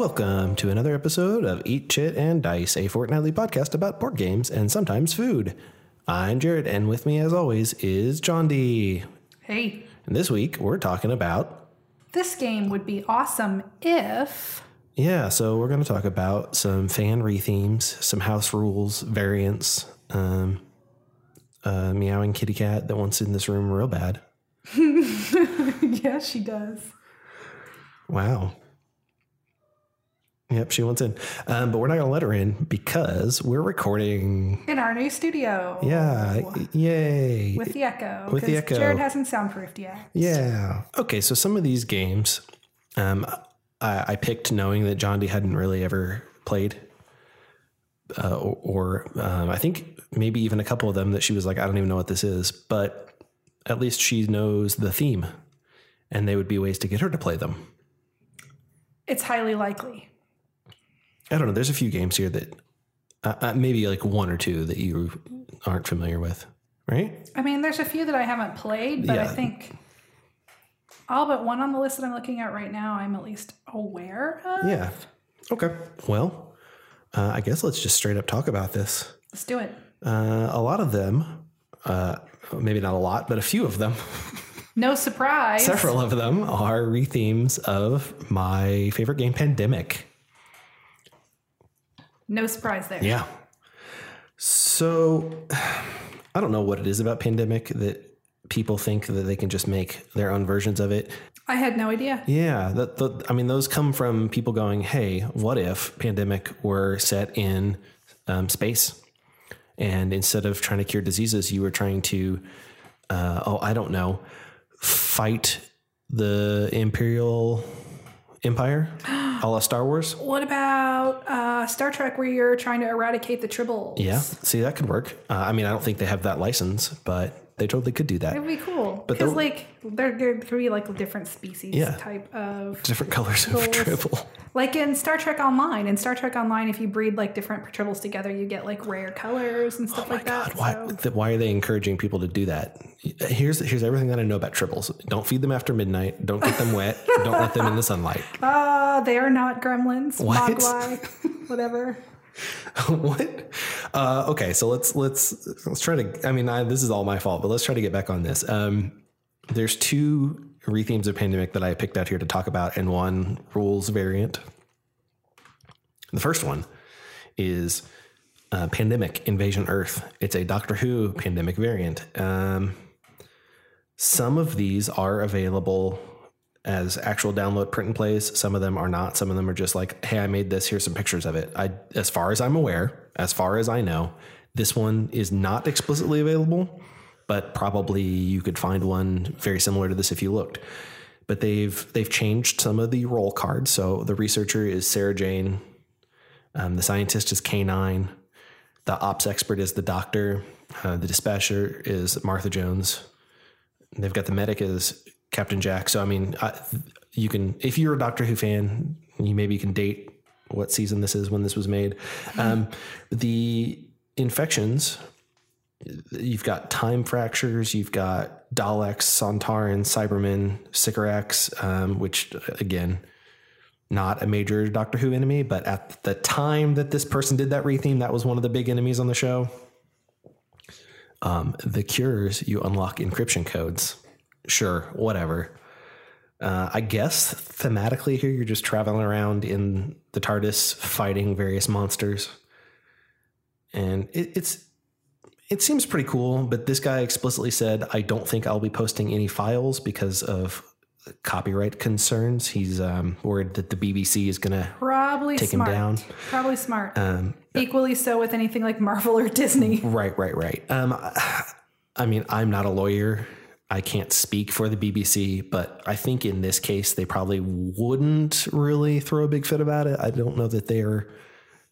Welcome to another episode of Eat, Chit, and Dice, a fortnightly podcast about board games and sometimes food. I'm Jared, and with me, as always, is John D. Hey, And this week, we're talking about, this game would be awesome if. yeah, so we're going to talk about some fan rethemes, some house rules, variants, um, uh, meowing kitty cat that wants in this room real bad. yeah, she does. Wow. Yep, she wants in. Um, but we're not going to let her in because we're recording. In our new studio. Yeah, yay. With the echo. With the echo. Jared hasn't soundproofed yet. Yeah. Okay, so some of these games um, I, I picked knowing that John D hadn't really ever played. Uh, or or um, I think maybe even a couple of them that she was like, I don't even know what this is, but at least she knows the theme and they would be ways to get her to play them. It's highly likely. I don't know. There's a few games here that uh, uh, maybe like one or two that you aren't familiar with, right? I mean, there's a few that I haven't played, but I think all but one on the list that I'm looking at right now, I'm at least aware of. Yeah. Okay. Well, uh, I guess let's just straight up talk about this. Let's do it. Uh, a lot of them, uh, maybe not a lot, but a few of them, No surprise. several of them are rethemes of my favorite game, Pandemic. No surprise there. Yeah. So I don't know what it is about Pandemic that people think that they can just make their own versions of it. I had no idea. Yeah, that, the, I mean, those come from people going, "Hey, what if Pandemic were set in um, space, and instead of trying to cure diseases, you were trying to, uh, oh, I don't know, fight the Imperial Empire, a la Star Wars." What about uh, Star Trek where you're trying to eradicate the tribbles? Yeah, see, that could work. Uh, I mean, I don't think they have that license, but they totally could do that. It would be cool. But because like there, there could be like different species Yeah. type of Different colors of tribble. like in Star Trek Online. In Star Trek Online, if you breed like different tribbles together, you get like rare colors and stuff like that. Oh God, why, so- th- why are they encouraging people to do that? Here's here's everything that I know about tribbles. Don't feed them after midnight. Don't get them wet. don't let them in the sunlight. Ah, they are not gremlins, What? mogwai, whatever. what? Uh, okay, so let's let's let's try to. I mean, I, this is all my fault, but let's try to get back on this. Um, there's two rethemes of pandemic that I picked out here to talk about, and one rules variant. The first one is uh, Pandemic Invasion Earth. It's a Doctor Who pandemic variant. Um, some of these are available as actual download print and plays. Some of them are not. Some of them are just like, hey, I made this. Here's some pictures of it. I, as far as I'm aware, as far as I know, this one is not explicitly available, but probably you could find one very similar to this if you looked. But they've they've changed some of the role cards. So the researcher is Sarah Jane, um, the scientist is K9, the ops expert is the doctor, uh, the dispatcher is Martha Jones. They've got the medic as Captain Jack. So I mean, I, you can if you're a Doctor Who fan, you maybe can date what season this is when this was made. Um, the infections. You've got time fractures. You've got Daleks, Sontaran, Cybermen, Sycorax, um, which again, not a major Doctor Who enemy, but at the time that this person did that retheme, that was one of the big enemies on the show. Um, the cures, you unlock encryption codes. Sure, whatever. Uh, I guess thematically here, you're just traveling around in the TARDIS fighting various monsters. And it, it's it seems pretty cool, but this guy explicitly said, I don't think I'll be posting any files because of copyright concerns. He's um, worried that the BBC is going to Probably Take him down. Probably smart. um, Equally so with anything like Marvel or Disney. Right, right, right. Um, I mean, I'm not a lawyer. I can't speak for the BBC, but I think in this case they probably wouldn't really throw a big fit about it. I don't know that they are.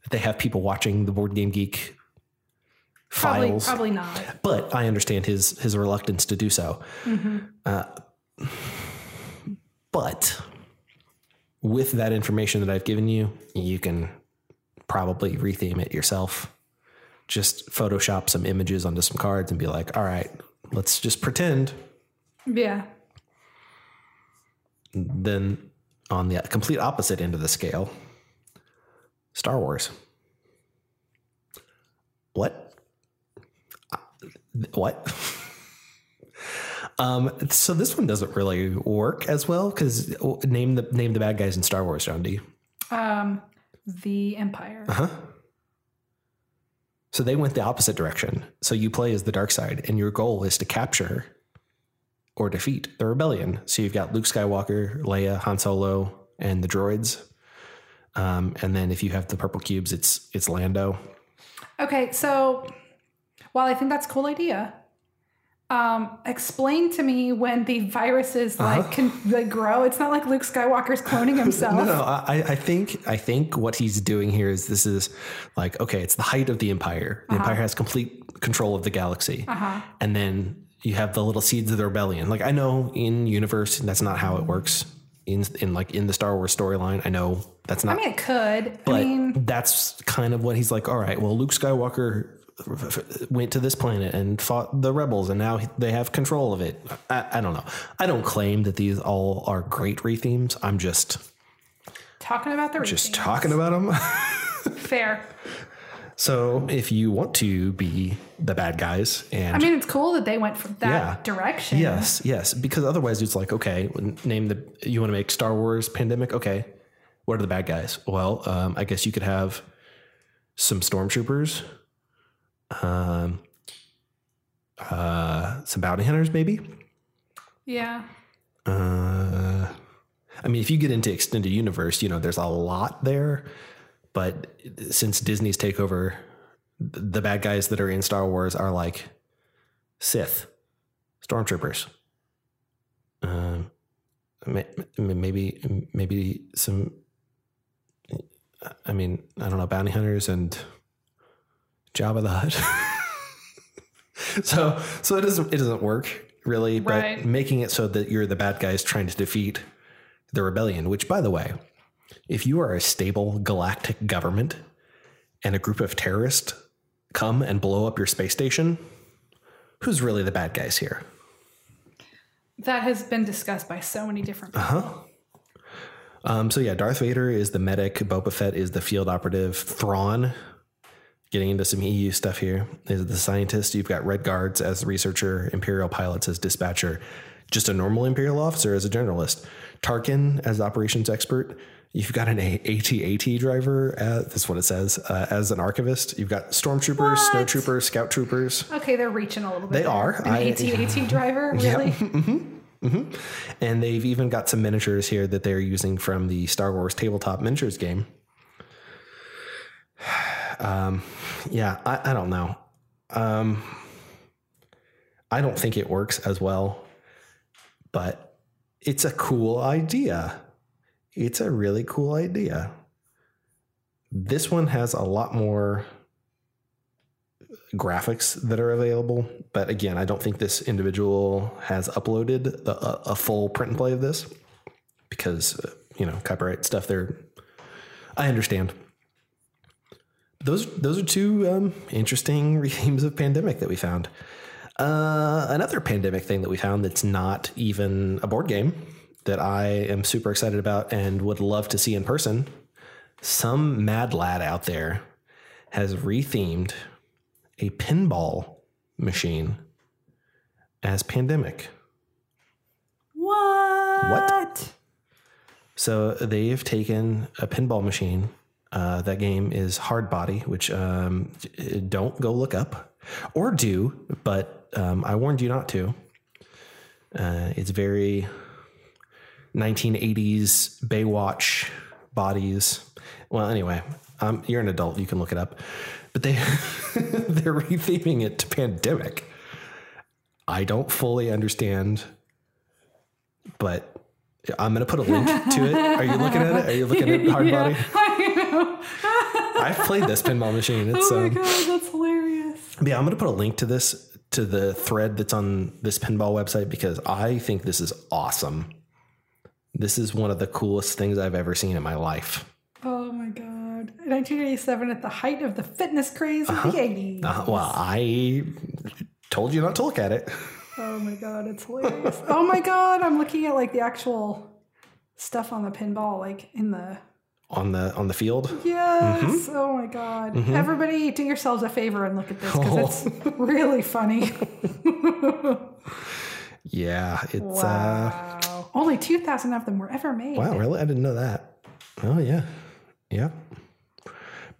that They have people watching the Board Game Geek Probably, files, probably not. but I understand his his reluctance to do so. Uh, but with that information that I've given you, you can probably retheme it yourself. Just Photoshop some images onto some cards and be like, all right, let's just pretend. Yeah. Then on the complete opposite end of the scale, Star Wars. What? Uh, What? um, so this one doesn't really work as well because name the name the bad guys in Star Wars, John D. Um, the Empire. Uh-huh. So they went the opposite direction. So you play as the dark side, and your goal is to capture or defeat the rebellion. So you've got Luke Skywalker, Leia, Han Solo, and the droids. Um, and then if you have the purple cubes, it's it's Lando. Okay, so while I think that's a cool idea, um, explain to me when the viruses like can like grow. It's not like Luke Skywalker's cloning himself. Uh-huh. No, no, I, I think I think what he's doing here is this is like okay, it's the height of the empire. The empire has complete control of the galaxy, and then you have the little seeds of the rebellion. Like I know in universe that's not how it works. In in like in the Star Wars storyline, I know that's not. I mean, it could. but I mean, that's kind of what he's like. All right, well, Luke Skywalker went to this planet and fought the rebels, and now they have control of it. I, I don't know. I don't claim that these all are great rethemes. I'm just talking about the just routine. talking about them. fair. So if you want to be the bad guys and I mean, it's cool that they went from that Yeah. direction. yes, yes, because otherwise it's like okay, name the you want to make Star Wars Pandemic. Okay, what are the bad guys? Well, um, I guess you could have some stormtroopers, um, uh, some bounty hunters, maybe. Yeah. Uh, I mean, if you get into extended universe, you know, there's a lot there. But since Disney's takeover, the bad guys that are in Star Wars are like Sith, stormtroopers. Um, ma- ma- maybe maybe some. I mean, I don't know, bounty hunters and Jabba the Hutt. so so it doesn't it doesn't work really, Right. but making it so that you're the bad guys trying to defeat the rebellion. Which, by the way, if you are a stable galactic government and a group of terrorists come and blow up your space station, who's really the bad guys here? That has been discussed by so many different people. Um, so yeah, Darth Vader is the medic. Boba Fett is the field operative. Thrawn, getting into some EU stuff here, is the scientist. You've got Red Guards as the researcher, Imperial pilots as dispatcher, just a normal Imperial officer as a generalist. Tarkin as operations expert. You've got an AT-AT driver. Uh, that's what it says. Uh, as an archivist, you've got stormtroopers, snowtroopers, scout troopers. Okay, they're reaching a little bit. They there. are. An I- AT-AT driver, really? And they've even got some miniatures here that they're using from the Star Wars tabletop miniatures game. Um, yeah, I, I don't know. Um, I don't think it works as well, but it's a cool idea. It's a really cool idea. This one has a lot more graphics that are available. But again, I don't think this individual has uploaded the, a, a full print and play of this because, uh, you know, copyright stuff there. I understand. Those those are two um, interesting themes of pandemic that we found. Uh, another pandemic thing that we found that's not even a board game that I am super excited about and would love to see in person. Some mad lad out there has rethemed a pinball machine as pandemic. What? What? So they've taken a pinball machine. Uh, that game is Hard Body, which um, don't go look up or do, but um, I warned you not to. Uh, it's very 1980s Baywatch bodies. Well, anyway, um, you're an adult; you can look it up. But they they're retheming it to pandemic. I don't fully understand, but I'm going to put a link to it. Are you looking at it? Are you looking at Hard Yeah, Body? I know. I've played this pinball machine. It's Oh my um, god, that's hilarious. yeah. I'm going to put a link to this to the thread that's on this pinball website because I think this is awesome. This is one of the coolest things I've ever seen in my life. Oh my god. 1987 at the height of the fitness craze of the 80s. Uh, well, I told you not to look at it. Oh my god, it's hilarious. oh my god, I'm looking at like the actual stuff on the pinball, like in the on the on the field. Yes. Mm-hmm. Oh my God. Everybody do yourselves a favor and look at this because it's really funny. Yeah, it's uh wow. Only 2,000 of them were ever made. wow, really? I didn't know that. Oh yeah. Yeah.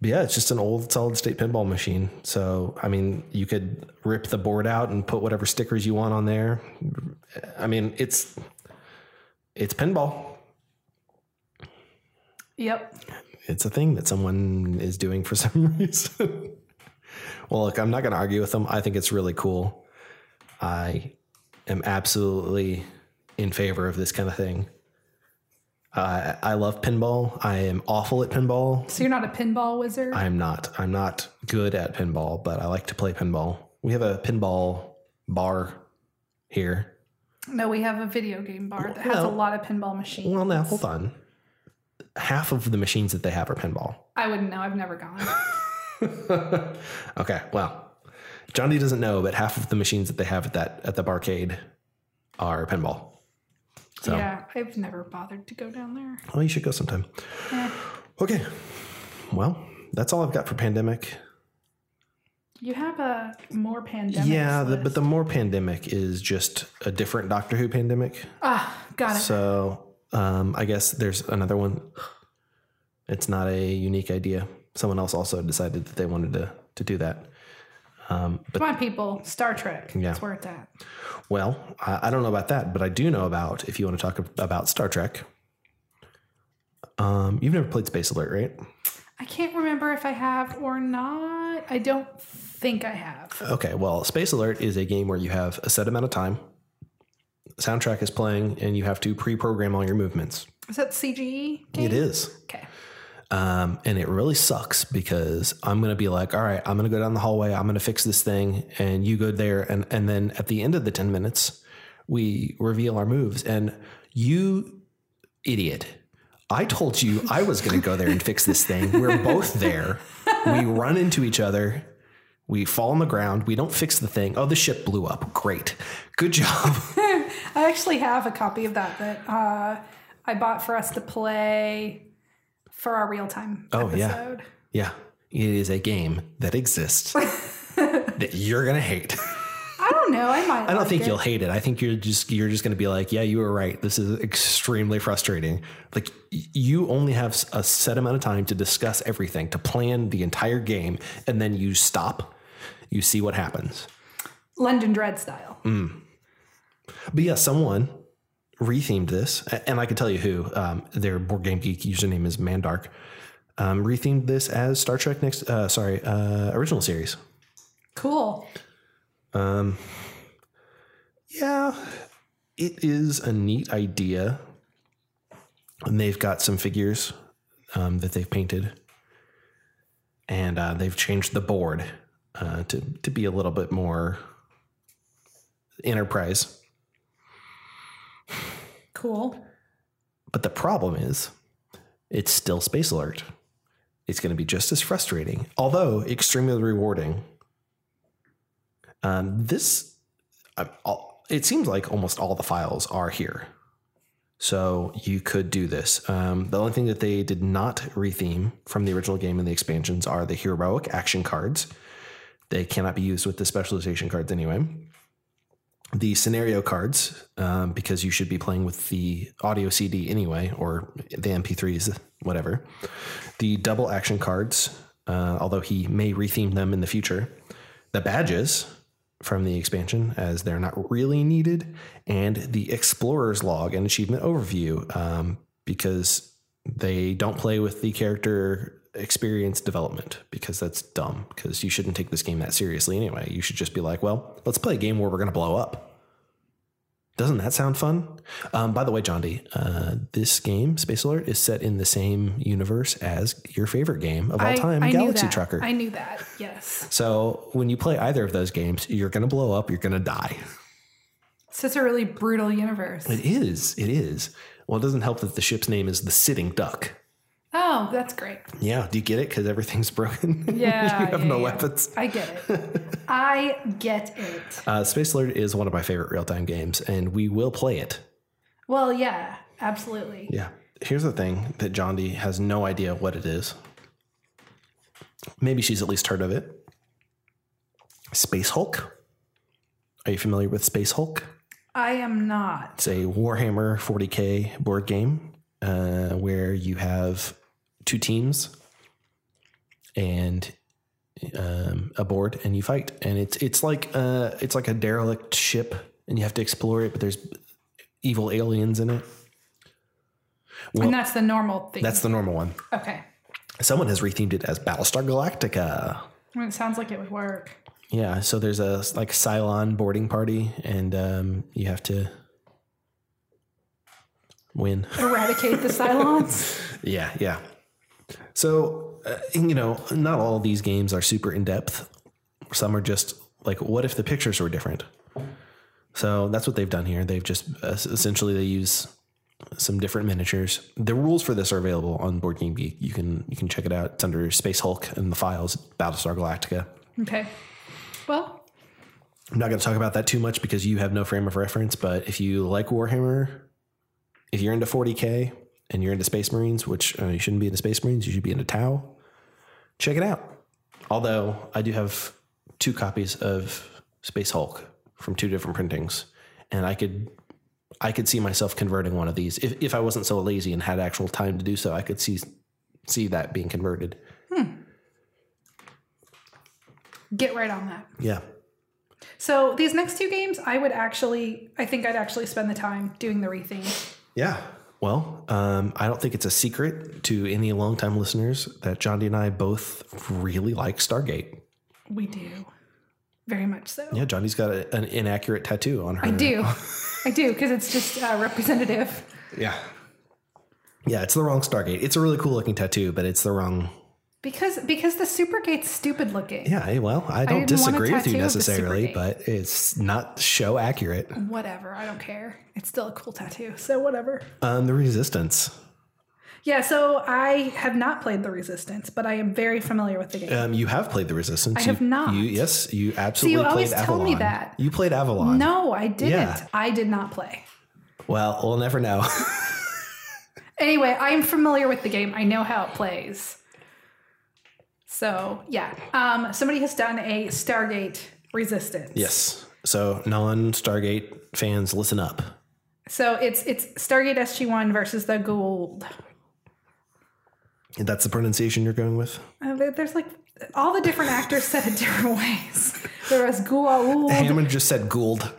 But yeah, it's just an old solid state pinball machine. So, I mean, you could rip the board out and put whatever stickers you want on there. I mean, it's it's pinball. Yep. It's a thing that someone is doing for some reason. well, look, I'm not going to argue with them. I think it's really cool. I am absolutely in favor of this kind of thing. Uh, I love pinball. I am awful at pinball. So you're not a pinball wizard? I'm not. I'm not good at pinball, but I like to play pinball. We have a pinball bar here. no, we have a video game bar that has a lot of pinball machines. Well, now hold on. Half of the machines that they have are pinball. I wouldn't know. I've never gone. Okay, well, Johnny doesn't know, but half of the machines that they have at that at the barcade are pinball. So, Yeah, I've never bothered to go down there. well, you should go sometime. Eh. Okay, well, that's all I've got for pandemic. You have a more pandemic. yeah, the, but the more pandemic is just a different Doctor Who pandemic. ah, got it. So, um, I guess there's another one. It's not a unique idea. Someone else also decided that they wanted to to do that. Um, but Come on, people. Star Trek. Yeah. That's where it's at. Well, I, I don't know about that, but I do know about if you want to talk about Star Trek. Um, you've never played Space Alert, right? I can't remember if I have or not. I don't think I have. Okay, well, Space Alert is a game where you have a set amount of time. Soundtrack is playing, and you have to pre-program all your movements. Is that CGE? Game? It is, Okay. Um, and it really sucks because I'm going to be like, all right, I'm going to go down the hallway, I'm going to fix this thing, and you go there, and and then at the end of the ten minutes, we reveal our moves, and you idiot. I told you I was going to go there and fix this thing. We're both there. We run into each other. We fall on the ground. We don't fix the thing. Oh, the ship blew up. Great. Good job. I actually have a copy of that that uh, I bought for us to play for our real time Oh, yeah. episode. yeah. It is a game that exists that you're going to hate. I don't know. I might. I don't like think it. you'll hate it. I think you're just you're just going to be like, yeah, you were right. This is extremely frustrating. Like you only have a set amount of time to discuss everything, to plan the entire game, and then you stop. You see what happens. London Dread style. Mm. But yeah, someone rethemed this, and I can tell you who. Um, their board game geek username is Mandark. Um, rethemed this as Star Trek next. Uh, sorry, uh, original series. Cool. Um, yeah, it is a neat idea. And they've got some figures um, that they've painted. And uh, they've changed the board uh, to, to be a little bit more enterprise. Cool. But the problem is, it's still Space Alert. It's going to be just as frustrating, although extremely rewarding. Um, this, uh, it seems like almost all the files are here. So you could do this. Um, the only thing that they did not retheme from the original game and the expansions are the heroic action cards. They cannot be used with the specialization cards anyway the scenario cards um, because you should be playing with the audio CD anyway, or the MP3s, whatever. The double action cards, uh, although he may retheme them in the future. The badges from the expansion, as they're not really needed, and the explorer's log and achievement overview um, because they don't play with the character experience development because that's dumb because you shouldn't take this game that seriously anyway. You should just be like, well, let's play a game where we're going to blow up. Doesn't that sound fun? Um, by the way, John D, uh, this game, Space Alert, is set in the same universe as your favorite game of all I, time, I Galaxy. Trucker. I knew that. Yes. so when you play either of those games, you're going to blow up, you're going to die. So it's a really brutal universe. It is. It is. Well, it doesn't help that the ship's name is the Sitting Duck. Oh, that's great. Yeah. Do you get it? Because everything's broken. Yeah. you have yeah, no yeah. weapons. I get it. I get it. Uh, Space Alert is one of my favorite real time games, and we will play it. Well, yeah. Absolutely. Yeah. Here's the thing that John D has no idea what it is. Maybe she's at least heard of it. Space Hulk. Are you familiar with Space Hulk? I am not. It's a Warhammer 40k board game uh, where you have two teams and um, a board, and you fight. And it's it's like uh, it's like a derelict ship, and you have to explore it. But there's evil aliens in it. and that's the normal thing. That's the normal one. okay. Someone has rethemed it as Battlestar Galactica. It sounds like it would work. Yeah, so there's a like Cylon boarding party, and um, you have to win. Eradicate the Cylons. Yeah, yeah. So uh, you know, not all of these games are super in depth. Some are just like, what if the pictures were different? So that's what they've done here. They've just uh, essentially they use some different miniatures. The rules for this are available on Board Game Geek. You can you can check it out. It's under Space Hulk and the files Battlestar Galactica. okay. Well, I'm not going to talk about that too much because you have no frame of reference. But if you like Warhammer, if you're into 40k and you're into Space Marines, which uh, you shouldn't be into Space Marines, you should be into Tau. Check it out. Although I do have two copies of Space Hulk from two different printings, and I could I could see myself converting one of these if if I wasn't so lazy and had actual time to do so. I could see see that being converted. get right on that. Yeah. So these next two games, I would actually, I think I'd actually spend the time doing the retheme. Yeah. Well, um, I don't think it's a secret to any longtime listeners that John D and I both really like Stargate. We do, very much so. Yeah, Johnny's got a, an inaccurate tattoo on her. I do, I do, because it's just uh, representative. Yeah. Yeah, it's the wrong Stargate. It's a really cool looking tattoo, but it's the wrong. Because because the Supergate's stupid looking. Yeah, well, I don't a disagree with you tattoo of the necessarily, but it's not show accurate. Whatever, I don't care. It's still a cool tattoo, so whatever. Um, the Resistance. Yeah, so I have not played the Resistance, but I am very familiar with the game. Um, you have played the Resistance. I have not. You, yes, you absolutely played always Avalon. tell me that. You played Avalon. no, I didn't. Yeah. I did not play. Well, we'll never know. Anyway, I am familiar with the game. I know how it plays. So yeah, um, somebody has done a Stargate Resistance. yes. So, non Stargate fans, listen up. So it's it's Stargate SG One versus the Gould. That's the pronunciation you're going with? Uh, there's like all the different actors said it different ways. There was Gould. Hammond just said Gould.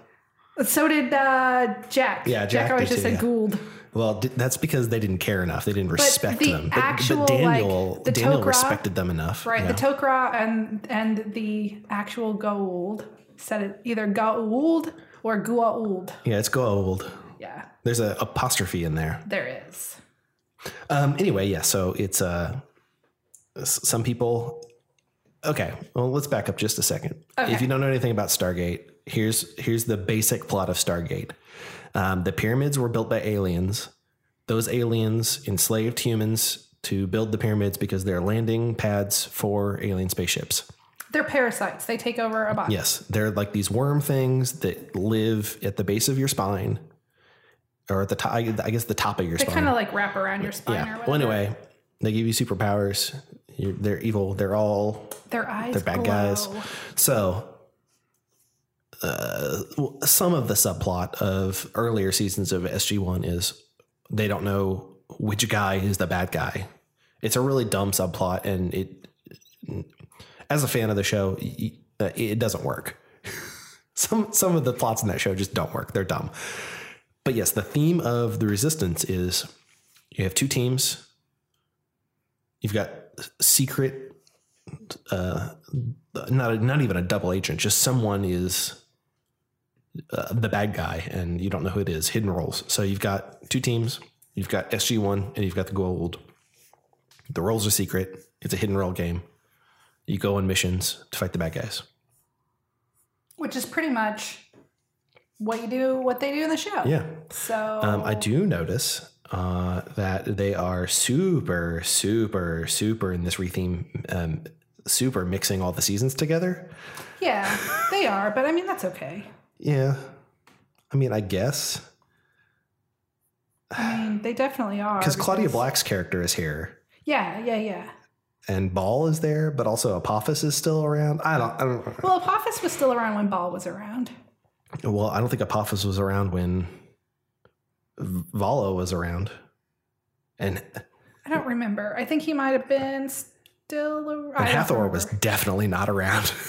So did uh, Jack. Yeah, Jack always did just said yeah. Gould. Well, d- that's because they didn't care enough. They didn't respect the them. But, actual, but Daniel, like, the Daniel Tok'ra- respected them enough. Right. yeah. The Tok'ra and and the actual Gould said it either Gould or Goa'uld. yeah, it's Gould. Yeah, There's a apostrophe in there. there is. Um, anyway, yeah. So it's uh, some people. Okay, well, let's back up just a second. Okay. If you don't know anything about Stargate, here's here's the basic plot of Stargate. Um, the pyramids were built by aliens. Those aliens enslaved humans to build the pyramids because they're landing pads for alien spaceships. They're parasites. They take over a body. Yes, they're like these worm things that live at the base of your spine, or at the top. I guess the top of your They spine. They kind of like wrap around your spine yeah. whatever. Well, anyway, they give you superpowers. You're, they're evil. They're all their eyes. they're bad glow. guys. So, uh, some of the subplot of earlier seasons of SG One is they don't know which guy is the bad guy. It's a really dumb subplot, and it, as a fan of the show, y- it doesn't work. some some of the plots in that show just don't work. They're dumb. But yes, the theme of the Resistance is you have two teams. You've got secret uh, not not even a double agent, just someone is uh, the bad guy, and you don't know who it is. Hidden roles. So you've got two teams. You've got SG One, and you've got the Gold. The roles are secret. It's a hidden role game. You go on missions to fight the bad guys. which is pretty much what you do, what they do in the show. Yeah. So Um, I do notice uh, that they are super, super, super in this retheme, um, super mixing all the seasons together. yeah, they are. But I mean, that's okay. Yeah. I mean, I guess. I mean, they definitely are. Because Claudia Black's character is here. Yeah, yeah, yeah. And Ba'al is there, but also Apophis is still around. I don't I don't Well, Apophis was still around when Ba'al was around. well, I don't think Apophis was around when Vala was around. And, I don't remember. I think he might have been still around. Hathor was definitely not around.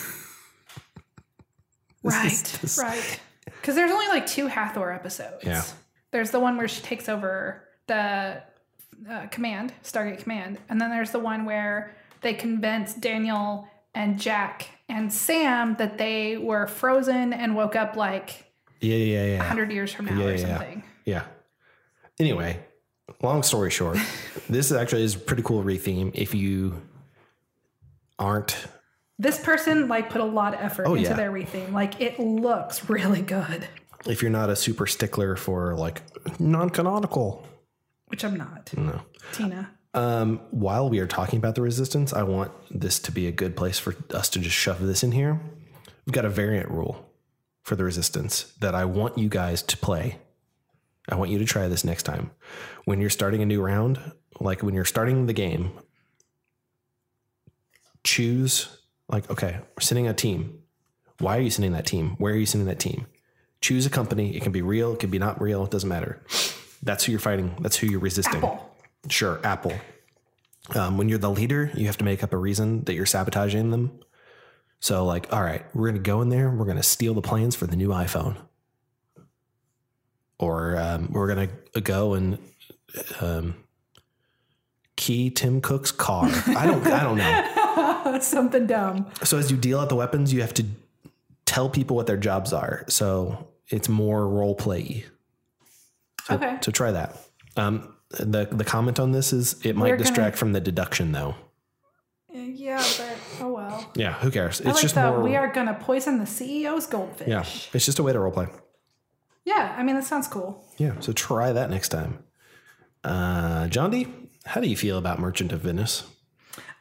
Right, this- right. Because there's only like two Hathor episodes. Yeah. There's the one where she takes over the uh, command, Stargate Command, and then there's the one where they convince Daniel and Jack and Sam that they were frozen and woke up like Yeah, yeah, yeah. 100 years from now Yeah, or yeah, yeah. something. Yeah. Anyway, long story short, this actually is a pretty cool re-theme. If you aren't This person like put a lot of effort Oh, into yeah. their retheme. Like it looks really good, if you're not a super stickler for like non-canonical, which I'm not. no. Tina. Um, while we are talking about the resistance, I want this to be a good place for us to just shove this in here. We've got a variant rule for the resistance that I want you guys to play. I want you to try this next time. When you're starting a new round, like when you're starting the game, choose like, okay, we're sending a team. Why are you sending that team? Where are you sending that team? Choose a company. It can be real, it can be not real, it doesn't matter. That's who you're fighting. That's who you're resisting. Apple. Sure, Apple. Um, when you're the leader, you have to make up a reason that you're sabotaging them. So, like, all right, we're going to go in there. We're going to steal the plans for the new iPhone, or um, we're going to go and um, key Tim Cook's car. I don't. I don't know. Something dumb. So, as you deal out the weapons, you have to tell people what their jobs are. So it's more role play. So, Okay. So try that. Um, the the comment on this is it might We're gonna- distract from the deduction though. Yeah, but oh well. Yeah, who cares? It's like just the more. we are gonna poison the CEO's goldfish. yeah, it's just a way to role play. Yeah, I mean that sounds cool. Yeah, so try that next time. Uh, John D, how do you feel about Merchant of Venus?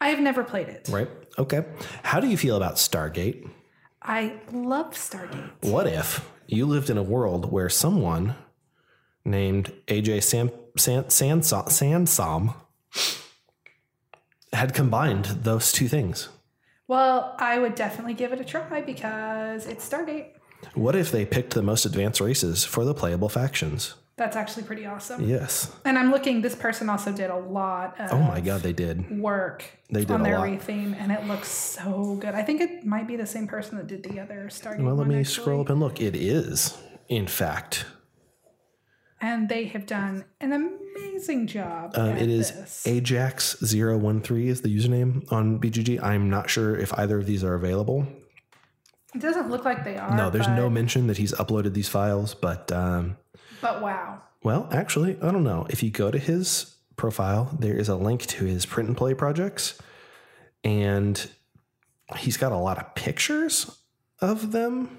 I have never played it. Right. Okay. How do you feel about Stargate? I love Stargate. What if you lived in a world where someone named AJ Sam, San, Sansom, Sansom had combined those two things? Well, I would definitely give it a try because it's Stargate. What if they picked the most advanced races for the playable factions? That's actually pretty awesome. Yes. And I'm looking. This person also did a lot of Oh my God, they did. work They did on their retheme, and it looks so good. I think it might be the same person that did the other Stargate. Well, let me actually. scroll up and look. It is, in fact. And they have done an amazing job. Um, it is this. Ajax013 is the username on BGG. I'm not sure if either of these are available. It doesn't look like they are. No, there's no mention that he's uploaded these files, but um, But wow. well, actually, I don't know. If you go to his profile, there is a link to his print and play projects, and he's got a lot of pictures of them.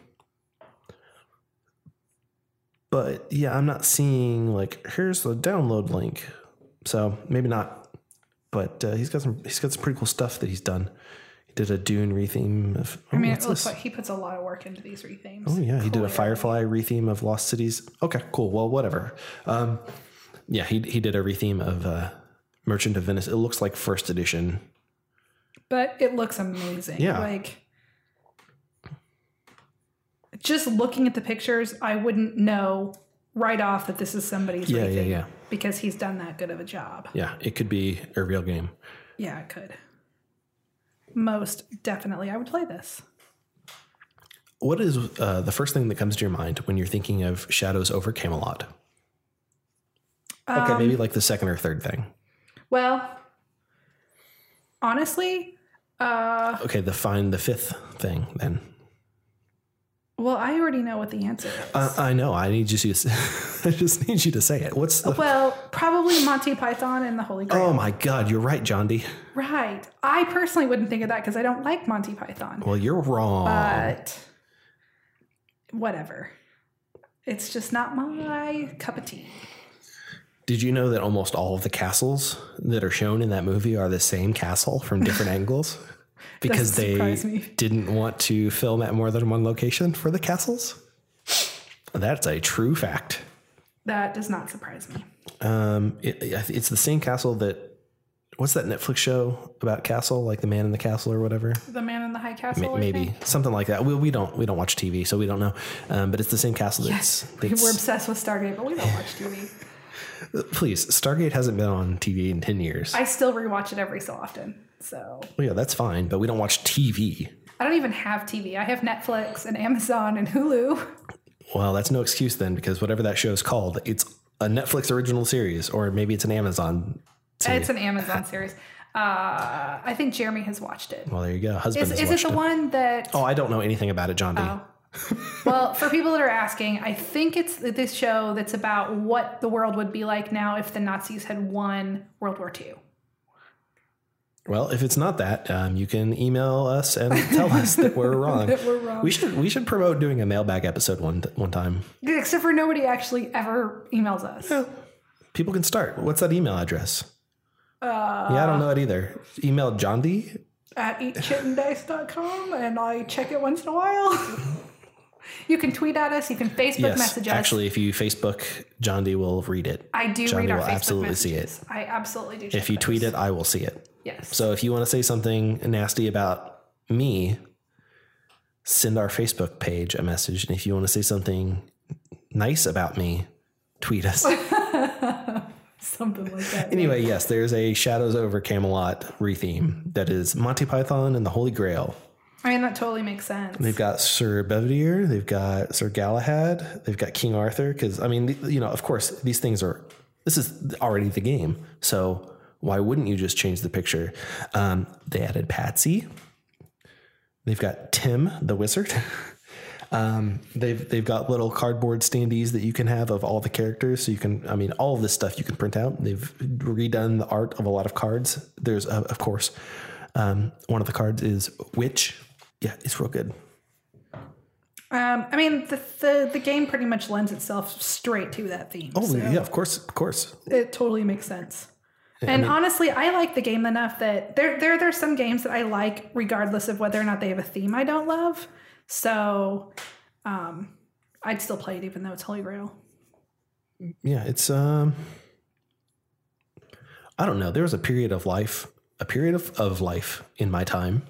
But yeah, I'm not seeing like here's the download link, so maybe not. But uh, he's got some he's got some pretty cool stuff that he's done. Did a Dune retheme of. I mean, oh, it looks this? like he puts a lot of work into these rethemes. Oh yeah, he did a Firefly retheme of Lost Cities. Okay, cool. Well, whatever. Um, yeah, he he did a retheme of uh, Merchant of Venus. It looks like first edition. But it looks amazing. Yeah. Like just looking at the pictures, I wouldn't know right off that this is somebody's Yeah, yeah, retheme yeah. because he's done that good of a job. Yeah, it could be a real game. Yeah, it could. Most definitely, I would play this. What is uh, the first thing that comes to your mind when you're thinking of Shadows over Camelot? Okay, Um, maybe like the second or third thing. Well, honestly, uh, Okay, the find the fifth thing then. Well, I already know what the answer is. Uh, I know. I need you to. I just need you to say it. What's the? well, probably Monty Python and the Holy Grail. Oh my God! You're right, John D. Right. I personally wouldn't think of that because I don't like Monty Python. Well, you're wrong. But whatever. It's just not my cup of tea. Did you know that almost all of the castles that are shown in that movie are the same castle from different angles? Because they didn't want to film at more than one location for the castles? That's a true fact. That does not surprise me. Um, it, it's the same castle that. What's that Netflix show about castle, like the Man in the Castle or whatever? The Man in the High Castle. Ma- Maybe something like that. We, we don't we don't watch TV, so we don't know. Um, but it's the same castle. That's, that's We're obsessed with Stargate, but we don't watch TV. Please. Stargate hasn't been on TV in ten years. I still rewatch it every so often. So well, yeah, that's fine, but we don't watch TV. I don't even have TV. I have Netflix and Amazon and Hulu. Well, that's no excuse then, because whatever that show is called, it's a Netflix original series, or maybe it's an Amazon. Series. It's an Amazon series. Uh, I think Jeremy has watched it. Well, there you go. Husband Is, has is it the one that? Oh, I don't know anything about it, John D. Oh. Well, for people that are asking, I think it's this show that's about what the world would be like now if the Nazis had won World War II. Well, if it's not that, um, you can email us and tell us that we're wrong. That we're wrong. We should we should promote doing a mailbag episode one one time. Except for nobody actually ever emails us. People can start. What's that email address? Uh, yeah, I don't know it either. Email John D. At eatshitanddice.com and I check it once in a while. you can tweet at us, you can Facebook Yes, message us. actually, if you Facebook, John D will read it. I do Johnny read our will Facebook absolutely see it. I absolutely do. If you those. tweet it, I will see it. yes. So if you want to say something nasty about me, send our Facebook page a message. And if you want to say something nice about me, tweet us. something like that. anyway, yes, there's a Shadows over Camelot retheme that is Monty Python and the Holy Grail. I mean, that totally makes sense. They've got Sir Bedivere, they've got Sir Galahad, they've got King Arthur. Because I mean, you know, of course, these things are. This is already the game, so why wouldn't you just change the picture? Um, they added Patsy. They've got Tim the wizard. Um, they've they've got little cardboard standees that you can have of all the characters, so you can. I mean, all of this stuff you can print out. They've redone the art of a lot of cards. There's, uh, of course, um, one of the cards is Witch. Yeah, it's real good. Um, I mean, the, the the game pretty much lends itself straight to that theme. Oh so yeah, of course, of course. it totally makes sense. And honestly, I like the game enough that there there there's some games that I like regardless of whether or not they have a theme I don't love. So, um, I'd still play it even though it's Holy Grail. Yeah, it's um. I don't know. There was a period of life, a period of, of life in my time,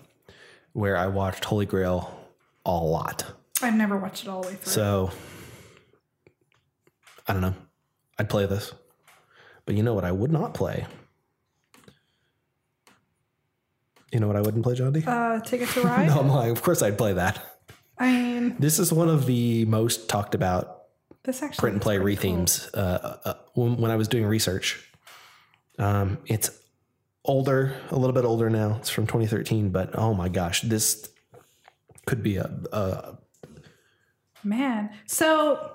where I watched Holy Grail a lot. I've never watched it all the way through. So I don't know. I'd play this. But you know what I would not play? You know what I wouldn't play, John D? uh, Ticket to Ride. no, I'm lying. Of course I'd play that. I mean, This is one of the most talked about this actually print and play pretty cool. rethemes uh, uh, when, when I was doing research. Um, it's older, a little bit older now. It's from 2013, but oh my gosh, this could be a, a Man. So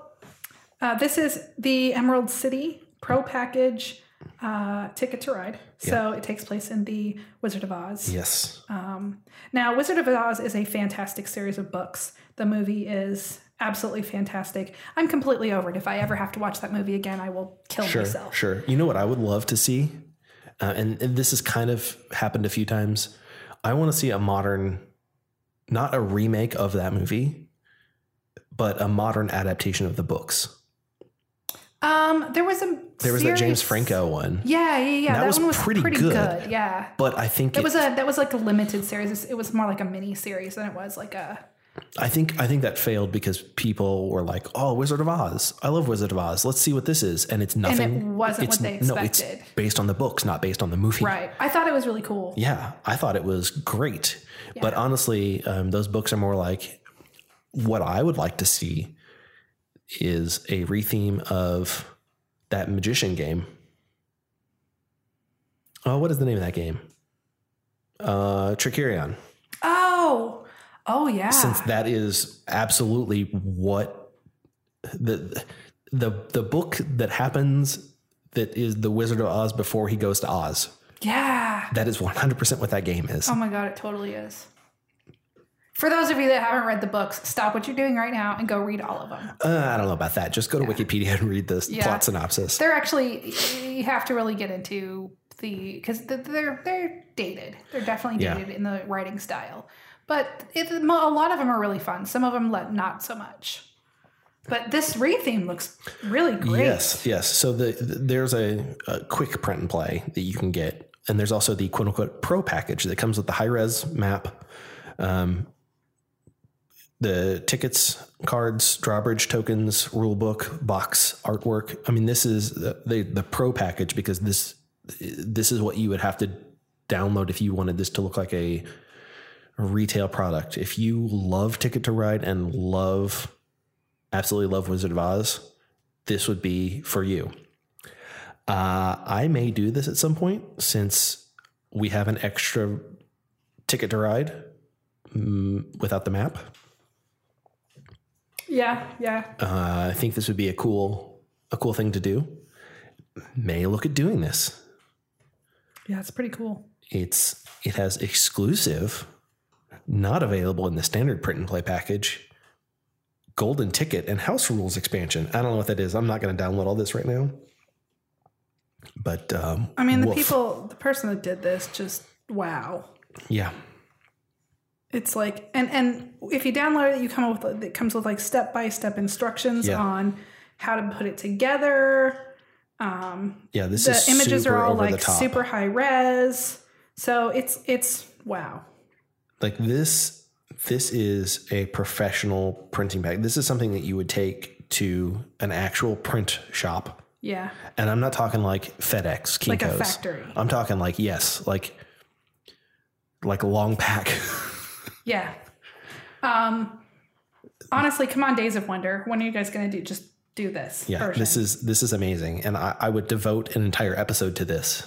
uh, this is the Emerald City Pro Package uh, Ticket to Ride. So it takes place in the Wizard of Oz. yes. Um, now, Wizard of Oz is a fantastic series of books. The movie is absolutely fantastic. I'm completely over it. If I ever have to watch that movie again, I will kill Sure, myself. sure. You know what I would love to see, uh, and, and this has kind of happened a few times. I want to see a modern, not a remake of that movie, but a modern adaptation of the books. Um, there was a There was that James Franco one, Yeah, yeah, yeah. That That, was one was pretty pretty, good. good. Yeah. but I think It was a that was like a limited series. It was more like a mini series than it was like a I think I think that failed because people were like, "Oh, Wizard of Oz! I love Wizard of Oz. Let's see what this is." And it's nothing. It wasn't it's, what they No, it's expected. based on the books, not based on the movie. right. I thought it was really cool. Yeah, I thought it was great. But honestly, um, those books are more like what I would like to see is a retheme of that magician game. Oh, what is the name of that game? Uh, Tricerion. Oh, oh yeah. Since that is absolutely what the the the book that happens that is the Wizard of Oz before he goes to Oz. yeah. That is 100% what that game is. Oh my god, it totally is. For those of you that haven't read the books, stop what you're doing right now and go read all of them. Uh, I don't know about that. Just go to Wikipedia and read the Yeah. plot synopsis. They're actually you have to really get into the because they're they're dated. They're definitely Yeah. dated in the writing style, but it, a lot of them are really fun. Some of them not so much. But this retheme looks really great. Yes, yes. So the, the- there's a, a quick print and play that you can get, and there's also the quote unquote pro package that comes with the high res map, um, the tickets, cards, drawbridge tokens, rule book, box, artwork. I mean, this is the, the the pro package because this this is what you would have to download if you wanted this to look like a retail product. If you love Ticket to Ride and love absolutely love Wizard of Oz, this would be for you. Uh, I may do this at some point since we have an extra ticket to ride mm, without the map. Yeah, yeah. Uh, I think this would be a cool a cool thing to do. May look at doing this. Yeah, it's pretty cool. It's it has exclusive, not available in the standard print and play package. Golden ticket and house rules expansion. I don't know what that is. I'm not going to download all this right now. But um, I mean, the woof. people, the person that did this, just wow. yeah, It's like, and and if you download it, you come up with it comes with like step by step instructions Yeah. on how to put it together. Um, yeah. This the images are all like super high res, so it's it's wow. Like this this is a professional printing bag this is something that you would take to an actual print shop Yeah, and i'm not talking like fedex Kinko's. Like a factory. i'm talking like yes like like a long pack yeah. Um, honestly, come on, Days of Wonder. When are you guys gonna do? Just do this. yeah version. this is this is amazing and I, I would devote an entire episode to this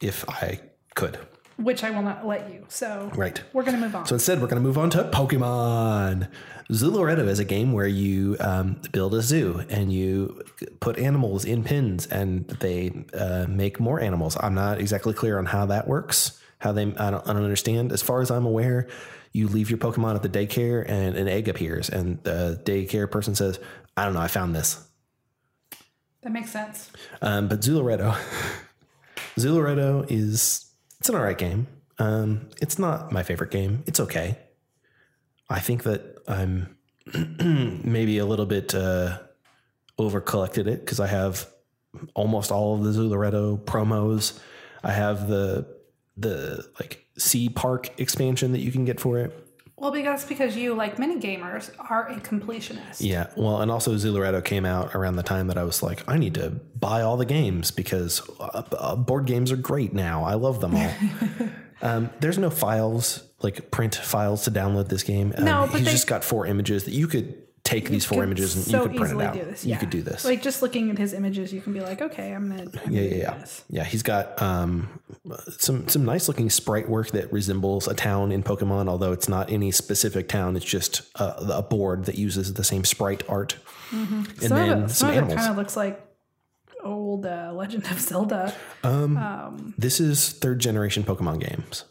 if i could which I will not let you. So right we're gonna move on. So instead, we're going to move on to Pokemon. Zooloretto is a game where you um, build a zoo and you put animals in pins and they uh, make more animals. I'm not exactly clear on how that works. How they, I don't, I don't understand. As far as I'm aware, you leave your Pokemon at the daycare and an egg appears, and the daycare person says, "I don't know, I found this." that makes sense. Um, but Zooloretto, Zooloretto is it's an alright game. Um, it's not my favorite game. It's okay. I think that I'm maybe a little bit uh, over collected it because I have almost all of the Zooloretto promos. I have the the like Sea Park expansion that you can get for it. Well, because because you, like many gamers, are a completionist. Yeah, well, and also Zooloretto came out around the time that I was like, I need to buy all the games because uh, uh, board games are great now. I love them all. um, there's no files, like print files to download this game. Um, No, but he's they- just got four images that you could take these four images and so you could print it out. do this, You could do this. Like just looking at his images, you can be like, okay, I'm gonna. I'm yeah, yeah, yeah. this. Yeah, he's got um, some some nice looking sprite work that resembles a town in Pokemon, although it's not any specific town. It's just a, a board that uses the same sprite art. And Some then of it, some some of it animals. kind of looks like old uh, Legend of Zelda. Um, This is third generation Pokemon games.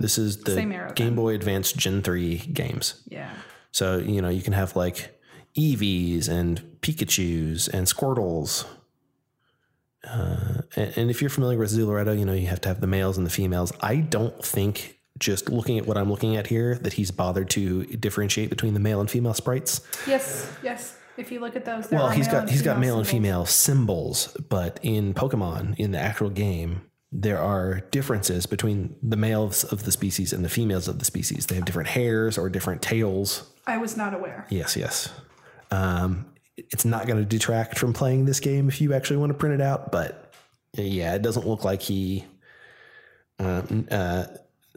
This is the Mm-hmm. Game Boy Advance Gen 3 games. Yeah. So, you know, you can have like Eevees and Pikachus and Squirtles. Uh, and, and if you're familiar with Zooloretto, you know, you have to have the males and the females. I don't think just looking at what I'm looking at here that he's bothered to differentiate between the male and female sprites. Yes. Yes. If you look at those, Well, he's got he's got male and female symbols, but in Pokemon, in the actual game, there are differences between the males of the species and the females of the species. They have different hairs or different tails. I was not aware. Yes, yes. Um, it's not going to detract from playing this game if you actually want to print it out, but yeah, it doesn't look like he uh, uh,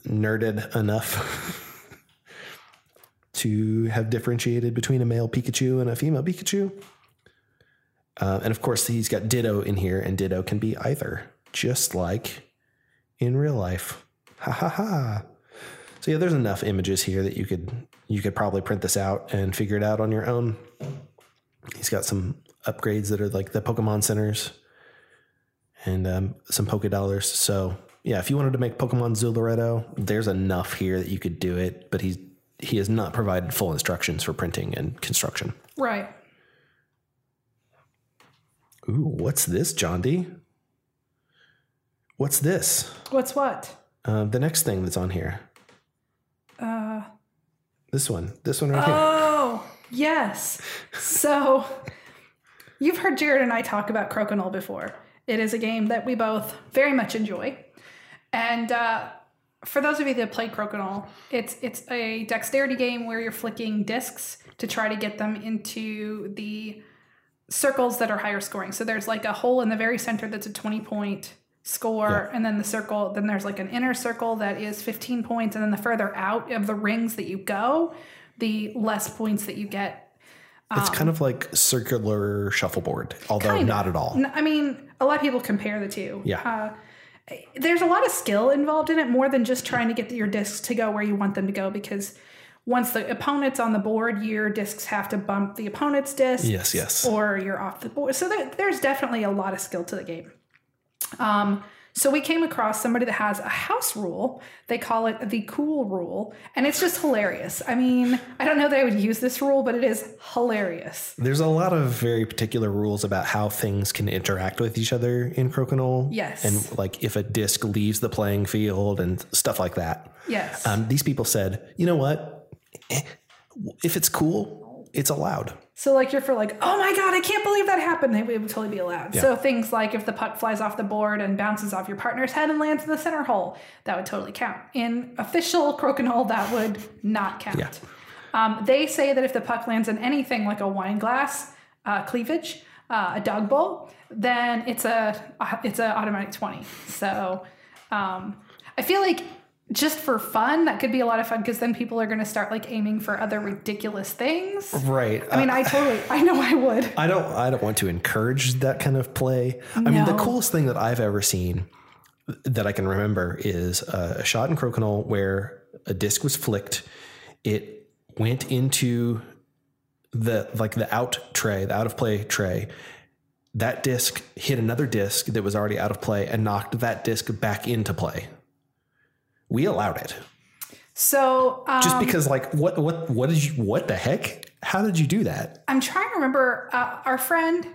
nerded enough to have differentiated between a male Pikachu and a female Pikachu. Uh, and of course, he's got Ditto in here, and Ditto can be either, just like in real life. Ha ha ha. So yeah, there's enough images here that you could you could probably print this out and figure it out on your own. He's got some upgrades that are like the Pokemon centers and um, some Poké Dollars. So yeah, if you wanted to make Pokemon Zooloretto, there's enough here that you could do it. But he's he has not provided full instructions for printing and construction. Right. Ooh, what's this, John D? What's this? What's what? Uh, the next thing that's on here. Uh, This one. This one right here. Yes. So you've heard Jared and I talk about Crokinole before. It is a game that we both very much enjoy. And uh, for those of you that play Crokinole, it's it's a dexterity game where you're flicking discs to try to get them into the circles that are higher scoring. So there's like a hole in the very center that's a 20 point score and then the circle then there's like an inner circle that is 15 points and then the further out of the rings that you go, the less points that you get It's kind of like circular shuffleboard, although not at all. I mean, a lot of people compare the two. Yeah. Uh, there's a lot of skill involved in it, more than just trying to get your discs to go where you want them to go. Because once the opponent's on the board, your discs have to bump the opponent's disc Yes, yes. Or you're off the board. So there, there's definitely a lot of skill to the game. Um, so we came across somebody that has a house rule. They call it the cool rule, and it's just hilarious. I mean, I don't know that I would use this rule, but it is hilarious. There's a lot of very particular rules about how things can interact with each other in Crokinole. Yes. And like if a disc leaves the playing field and stuff like that. Yes. Um, these people said, you know what? Eh, If it's cool, it's allowed. So like you're for like, oh my god, I can't believe that happened. It would totally be allowed. Yeah. So things like if the puck flies off the board and bounces off your partner's head and lands in the center hole, that would totally count. In official crokinole, that would not count. Yeah. Um, they say that if the puck lands in anything like a wine glass, uh, cleavage, uh, a dog bowl, then it's a it's a automatic twenty. So um, I feel like just for fun, that could be a lot of fun because then people are going to start like aiming for other ridiculous things. Right. I mean, I totally, I know I would. I don't I don't want to encourage that kind of play. I mean, the coolest thing that I've ever seen that I can remember is uh, a shot in Crokinole where a disc was flicked. It went into the like the out tray, the out of play tray. That disc hit another disc that was already out of play and knocked that disc back into play. We allowed it So um, just because, like, what what what did you what the heck? How did you do that? I'm trying to remember. Uh, our friend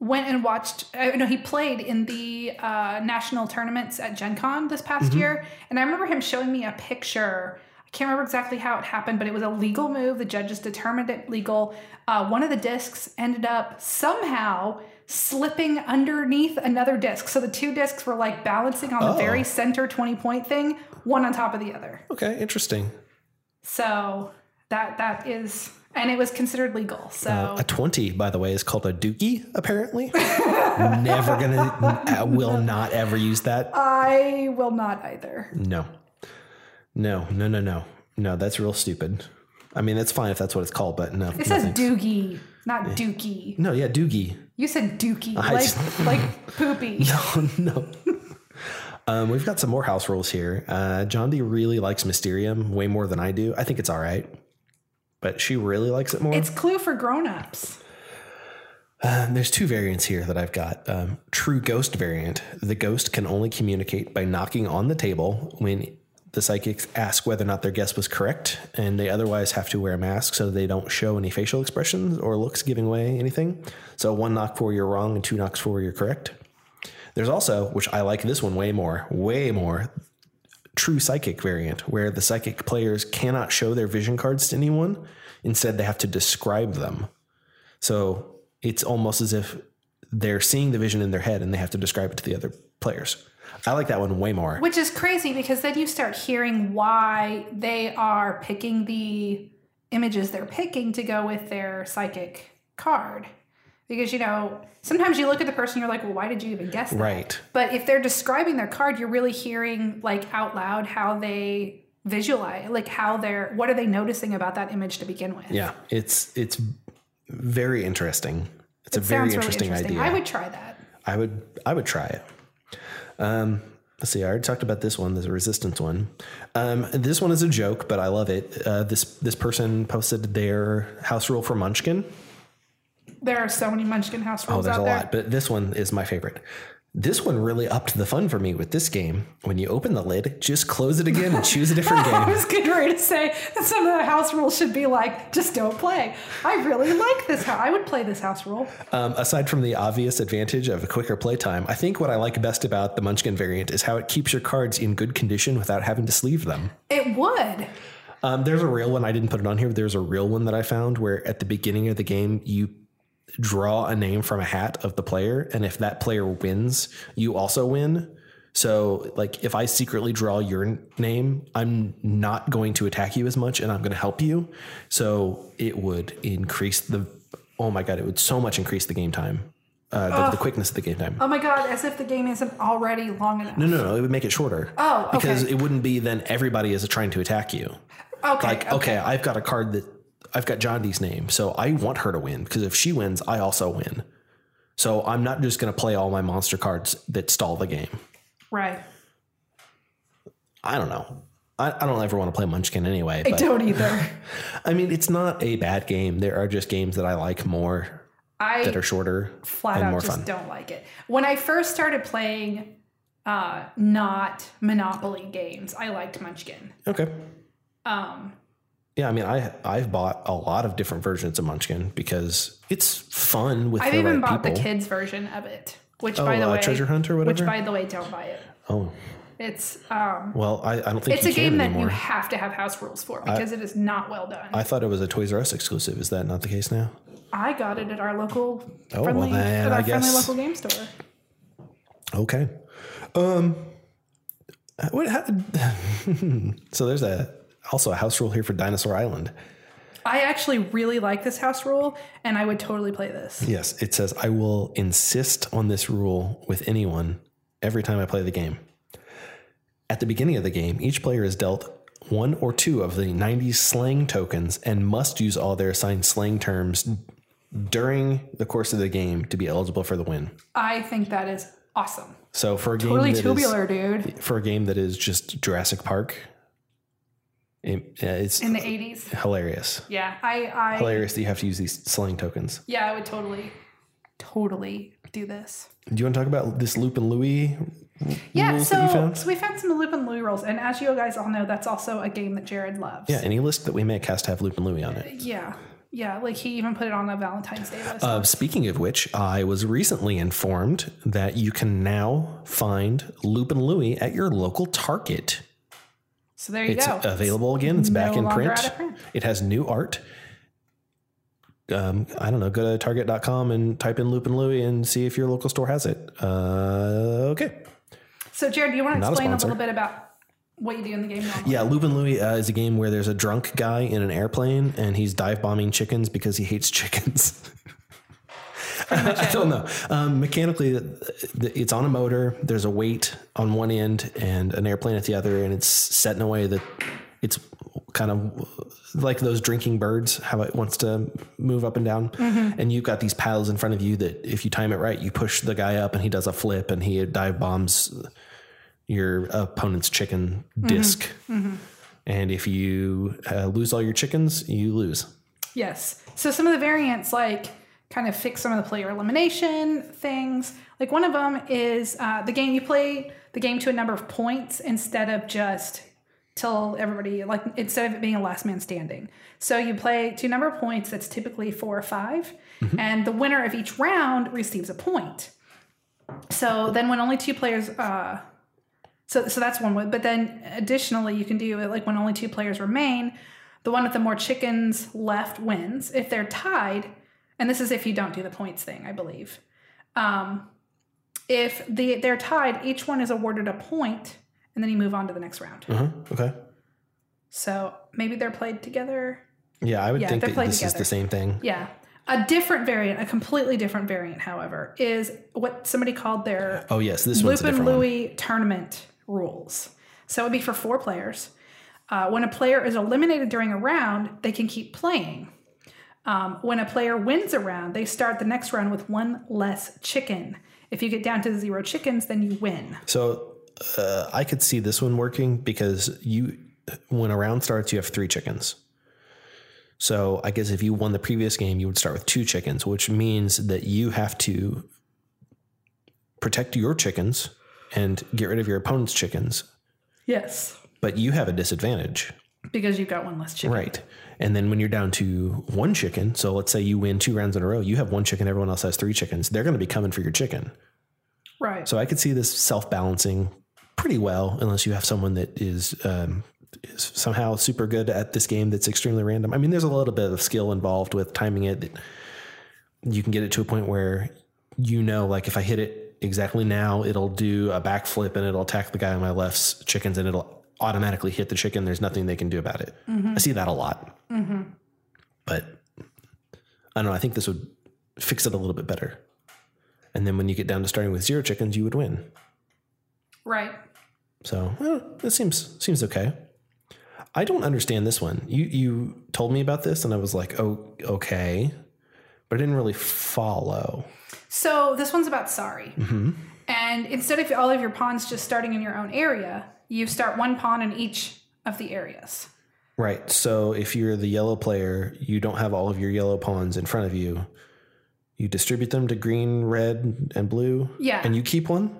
went and watched. Uh, no, he played in the uh, national tournaments at Gen Con this past Mm-hmm. year, and I remember him showing me a picture. I can't remember exactly how it happened, but it was a legal move. The judges determined it legal. Uh, one of the discs ended up somehow slipping underneath another disc. So the two discs were like balancing on the Oh. very center 20 point thing, one on top of the other. Okay, interesting. So that that is, and it was considered legal. So uh, A 20, by the way, is called a dookie, apparently. Never gonna, I will not ever use that. I will not either. No. No, no, no, no. No, that's real stupid. I mean, that's fine if that's what it's called, but no. It no says thanks. doogie, not dookie. No, yeah, doogie. You said dookie, I like just- like poopy. Oh, no. Um, we've got some more house rules here. Uh, John D really likes Mysterium way more than I do. I think it's all right, but she really likes it more. It's Clue for grown-ups. Um, there's two variants here that I've got. Um, true ghost variant. The ghost can only communicate by knocking on the table when the psychics ask whether or not their guess was correct, and they otherwise have to wear a mask so they don't show any facial expressions or looks giving away anything. So one knock for you're wrong and two knocks for you're correct. There's also, which I like this one way more, way more, true psychic variant, where the psychic players cannot show their vision cards to anyone. Instead, they have to describe them. So it's almost as if they're seeing the vision in their head and they have to describe it to the other players. I like that one way more. Which is crazy because then you start hearing why they are picking the images they're picking to go with their psychic card. Because, you know, sometimes you look at the person, you're like, well, why did you even guess that? Right. But if they're describing their card, you're really hearing, like, out loud how they visualize, like, how they're, what are they noticing about that image to begin with? Yeah, it's it's very interesting. It's a very sounds really interesting, idea. I would try that. I would I would try it. Um, let's see. I already talked about this one. There's a resistance one. Um, this one is a joke, but I love it. Uh, this this person posted their house rule for Munchkin. There are so many Munchkin house rules. Oh, there's a there. lot, but this one is my favorite. This one really upped the fun for me with this game. When you open the lid, just close it again and choose a different game. I was getting ready to say that some of the house rules should be like, just don't play. I really like this house. I would play this house rule. Um, aside from the obvious advantage of a quicker playtime, I think what I like best about the Munchkin variant is how it keeps your cards in good condition without having to sleeve them. It would. Um, there's a real one. I didn't put it on here. But there's a real one that I found where at the beginning of the game you draw a name from a hat of the player, and if that player wins, you also win. So, like, if I secretly draw your name, I'm not going to attack you as much, and I'm going to help you. So it would increase the. Oh my god! It would so much increase the game time, uh, the, the quickness of the game time. Oh my god, as if the game isn't already long enough. No, no, no. It would make it shorter. Oh, okay. Because it wouldn't be then everybody is trying to attack you. Okay. Like, okay, I've got a card that I've got John D's name, so I want her to win because if she wins, I also win. So I'm not just going to play all my monster cards that stall the game. Right. I don't know. I, I don't ever want to play Munchkin anyway. I don't either. I mean, it's not a bad game. There are just games that I like more I that are shorter flat and out more just fun. don't like it. When I first started playing uh not Monopoly games, I liked Munchkin. Okay. Um Yeah, I mean, I I've bought a lot of different versions of Munchkin because it's fun with I've even right bought people. the kids version of it, which Oh, by the uh, way Treasure Hunt or whatever. Which by the way, don't buy it. oh, It's um well, I, I don't think it's a game that you have to have house rules for because it is not well done. I thought it was a Toys R Us exclusive. Is that not the case now? I got it at our local Oh, friendly, well, then at our I friendly guess- local game store. Okay. Um. What? How, so there's a also a house rule here for Dinosaur Island. I actually really like this house rule, and I would totally play this. Yes, it says I will insist on this rule with anyone every time I play the game. At the beginning of the game, each player is dealt one or two of the 90 slang tokens and must use all their assigned slang terms during the course of the game to be eligible for the win. I think that is awesome. So for a game Totally that is- tubular, dude. for a game that is just Jurassic Park, it- it's In the '80s, hilarious. yeah, I, I, Hilarious that you have to use these slang tokens. yeah, I would totally, totally do this. Do you want to talk about this Loop and Louie Yeah, rules that you so found? so we found some Loop and Louie rules, and as you guys all know, that's also a game that Jared loves. Yeah, any list that we make has to have Loop and Louie on it. yeah, yeah. Like he even put it on a Valentine's Day list. Uh, speaking of which, I was recently informed that you can now find Loop and Louie at your local Target. So there you It's go. available again. It's back in print. print. It has new art. Um, I don't know. Go to target.com and type in Loop and Louie and see if your local store has it. Uh, okay. So Jared, do you want to a explain a, sponsor. little bit about what you do in the game? Normally? Yeah, Loop and Louie uh, is a game where there's a drunk guy in an airplane and he's dive bombing chickens because he hates chickens. I don't know. Um, mechanically, it's on a motor. There's a weight on one end and an airplane at the other, and it's set in a way that it's kind of like those drinking birds, how it wants to move up and down. And you've got these paddles in front of you that, if you time it right, you push the guy up and he does a flip and he dive bombs your opponent's chicken disk. And if you uh, lose all your chickens, you lose. Yes. So some of the variants like kind of fix some of the player elimination things. Like one of them is uh, the game you play the game to a number of points instead of just till everybody like instead of it being a last man standing. So you play to a number of points that's typically four or 5 and the winner of each round receives a point. So then when only two players uh, so, so that's one way. But then additionally, you can do it like when only two players remain, the one with the more chickens left wins. If they're tied, and this is if you don't do the points thing, I believe. Um, if the, they're tied, each one is awarded a point, and then you move on to the next round. Uh-huh. Okay. So maybe they're played together. Yeah, I would Yeah, think that this is the same thing. Yeah. A different variant, a completely different variant, however, is what somebody called their Oh, yes. This one's Loop a and different one. Louie tournament rules. So it would be for four players. Uh, when a player is eliminated during a round, they can keep playing. Um, when a player wins a round, they start the next round with one less chicken. If you get down to zero chickens, then you win. So uh, I could see this one working because you, when a round starts, you have three chickens. So I guess if you won the previous game, you would start with two chickens, which means that you have to protect your chickens and get rid of your opponent's chickens. Yes. But you have a disadvantage, Because you've got one less chicken. right? And then when you're down to one chicken, so let's say you win two rounds in a row, you have one chicken, everyone else has three chickens. They're going to be coming for your chicken. Right. So I could see this self balancing pretty well, unless you have someone that is um, is somehow super good at this game that's extremely random. I mean, there's a little bit of skill involved with timing it. You can get it to a point where you know, like if I hit it exactly now, it'll do a backflip and it'll attack the guy on my left's chickens and it'll automatically hit the chicken. There's nothing they can do about it. I see that a lot. But I don't know. I think this would fix it a little bit better. And then when you get down to starting with zero chickens, you would win. Right. So eh, it seems seems okay. I don't understand this one. You you told me about this, and I was like, oh, okay, but I didn't really follow. So this one's about sorry. And instead of all of your pawns just starting in your own area, you start one pawn in each of the areas. Right. So if you're the yellow player, you don't have all of your yellow pawns in front of you. You distribute them to green, red, and blue. Yeah. And you keep one.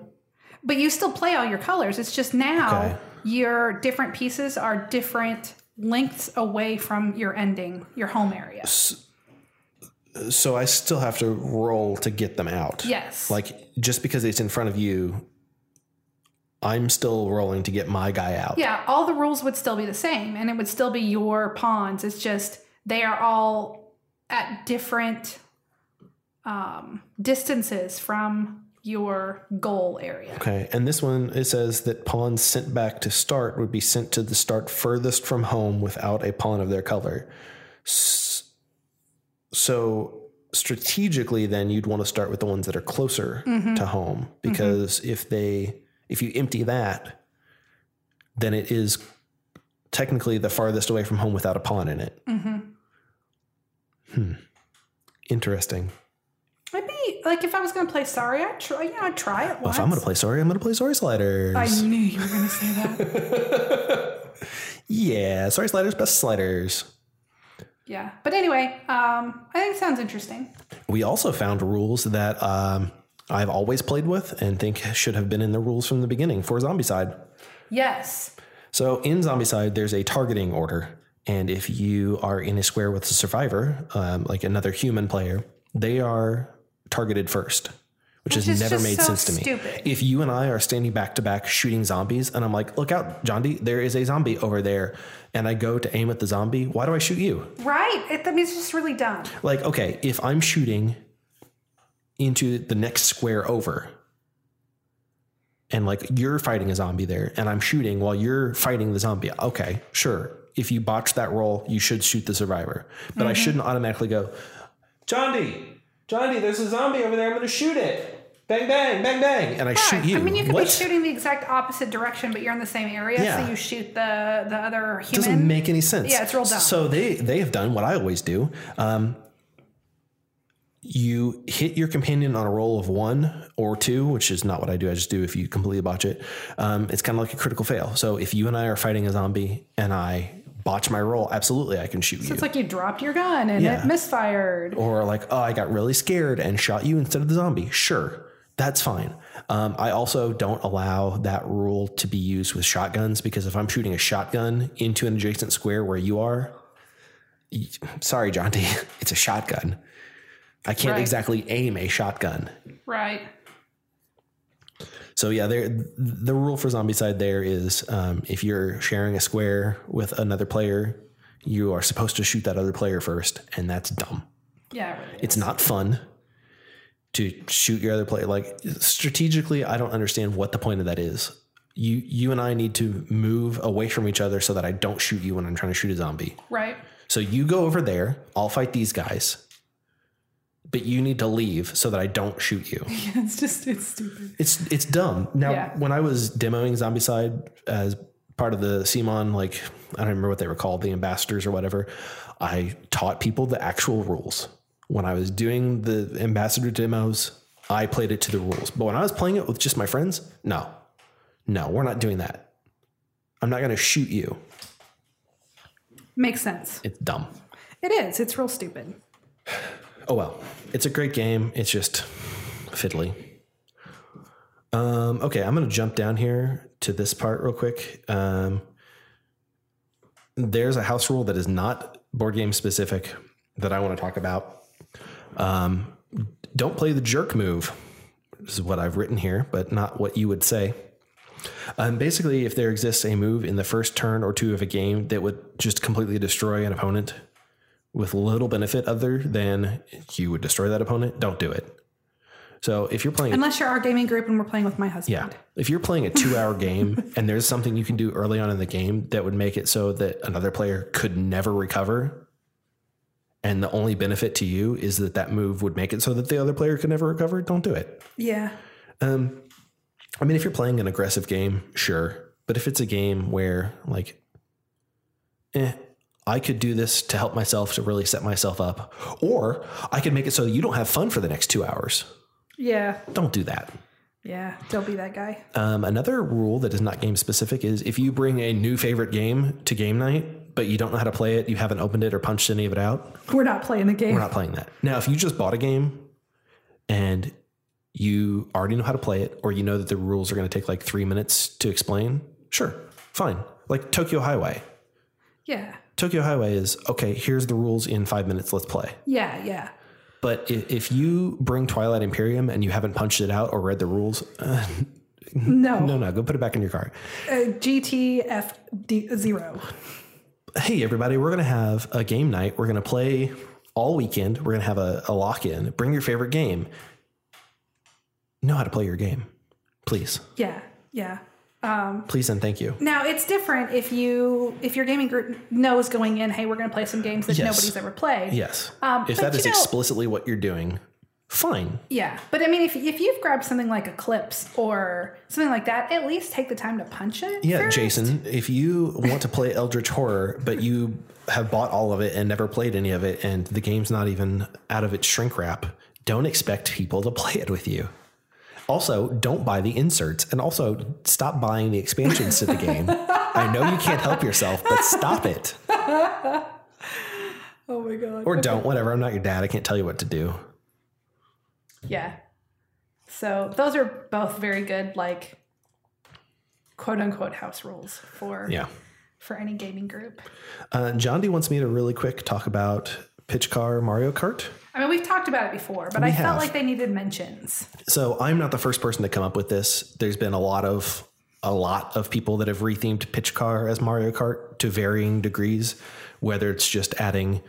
But you still play all your colors. It's just now Okay. your different pieces are different lengths away from your ending, your home area. So I still have to roll to get them out. Yes. Like just because it's in front of you, I'm still rolling to get my guy out. Yeah, all the rules would still be the same and it would still be your pawns. It's just they are all at different um, distances from your goal area. Okay, and this one it says that pawns sent back to start would be sent to the start furthest from home without a pawn of their color. So strategically, then you'd want to start with the ones that are closer to home because if they if you empty that, then it is technically the farthest away from home without a pawn in it. Hmm. Interesting. I'd be like if I was going to play Sorry, I'd try. You know, I'd try it Well, if I'm going to play sorry, I'm going to play sorry sliders. I knew you were going to say that. yeah, sorry sliders, best sliders. yeah, but anyway, um, I think it sounds interesting. We also found rules that um, I've always played with and think should have been in the rules from the beginning for Zombicide. Yes. So in Zombicide, there's a targeting order. And if you are in a square with a survivor, um, like another human player, they are targeted first, which, Which has never made so sense to me. stupid. If you and I are standing back to back shooting zombies, and I'm like, look out, John D, there is a zombie over there. And I go to aim at the zombie, why do I shoot you? Right. It, I mean, it's just really dumb. Like, okay, if I'm shooting into the next square over, and like you're fighting a zombie there, and I'm shooting while you're fighting the zombie, okay, sure. If you botch that roll, you should shoot the survivor. But Mm-hmm. I shouldn't automatically go, John D, John D, there's a zombie over there. I'm going to shoot it. Bang, bang, bang, bang. And I shoot you. I mean, you could what? be shooting the exact opposite direction, but you're in the same area, Yeah. so you shoot the the other human. doesn't make any sense. Yeah, it's real dumb. So they they have done what I always do. Um, you hit your companion on a roll of one or two, which is not what I do. I just do if you completely botch it. Um, it's kind of like a critical fail. So if you and I are fighting a zombie and I botch my roll, absolutely I can shoot you. It's like you dropped your gun and Yeah. it misfired. or like, oh, I got really scared and shot you instead of the zombie. Sure, that's fine. Um, I also don't allow that rule to be used with shotguns because if I'm shooting a shotgun into an adjacent square where you are, sorry, D, it's a shotgun. I can't Right. exactly aim a shotgun. Right. So yeah, there the rule for Zombicide there is um, if you're sharing a square with another player, you are supposed to shoot that other player first, and that's dumb. Yeah. It really It's not fun to shoot your other player. Like strategically, I don't understand what the point of that is. You you and I need to move away from each other so that I don't shoot you when I'm trying to shoot a zombie. Right. So you go over there, I'll fight these guys. But you need to leave so that I don't shoot you. it's just it's stupid. It's it's dumb. Now, Yeah. when I was demoing Zombicide as part of the CMON, like I don't remember what they were called, the ambassadors or whatever, I taught people the actual rules. When I was doing the ambassador demos, I played it to the rules. But when I was playing it with just my friends, no, no, we're not doing that. I'm not going to shoot you. Makes sense. It's dumb. It is. It's real stupid. Oh well, it's a great game. It's just fiddly. Um, okay, I'm gonna jump down here to this part real quick. Um, there's a house rule that is not board game specific that I want to talk about. Um, don't play the jerk move. This is what I've written here, but not what you would say. Um, basically, if there exists a move in the first turn or two of a game that would just completely destroy an opponent with little benefit other than you would destroy that opponent, don't do it. So if you're playing, Unless you're our gaming group and we're playing with my husband. yeah, if you're playing a two-hour game and there's something you can do early on in the game that would make it so that another player could never recover, and the only benefit to you is that that move would make it so that the other player could never recover, don't do it. Yeah. Um, I mean, if you're playing an aggressive game, sure. But if it's a game where, like, eh, I could do this to help myself to really set myself up, or I could make it so you don't have fun for the next two hours. Yeah. Don't do that. Yeah. Don't be that guy. Um, another rule that is not game specific is if you bring a new favorite game to game night, but you don't know how to play it, you haven't opened it or punched any of it out, We're not playing the game. we're not playing that. Now, if you just bought a game and you already know how to play it, or you know that the rules are going to take like three minutes to explain, sure, fine. Like Tokyo Highway. Yeah. Tokyo Highway is okay, here's the rules in five minutes, let's play. Yeah. Yeah. But if, if you bring Twilight Imperium and you haven't punched it out or read the rules, uh, No. no, no, go put it back in your car. Uh, GTF zero. hey everybody we're going to have a game night we're going to play all weekend we're going to have a, a lock-in bring your favorite game know how to play your game please Yeah. Yeah. Please and thank you Now it's different if you if your gaming group knows going in, hey, we're going to play some games that Yes. nobody's ever played. yes Um, if that is know- explicitly what you're doing fine Yeah, but I mean, if if you've grabbed something like Eclipse or something like that, at least take the time to punch it. yeah first. jason if you want to play eldritch horror but you have bought all of it and never played any of it and the game's not even out of its shrink wrap don't expect people to play it with you also don't buy the inserts and also stop buying the expansions to the game. I know you can't help yourself but stop it. Oh my god. or don't whatever. I'm not your dad. I can't tell you what to do. Yeah. So those are both very good, like quote unquote house rules for yeah. for any gaming group. uh, john d wants me to really quick talk about pitch car mario kart I mean, we've talked about it before, but I have. felt like they needed mentions. So I'm not the first person to come up with this. There's been a lot of a lot of people that have rethemed Pitch Car as Mario Kart to varying degrees, whether it's just adding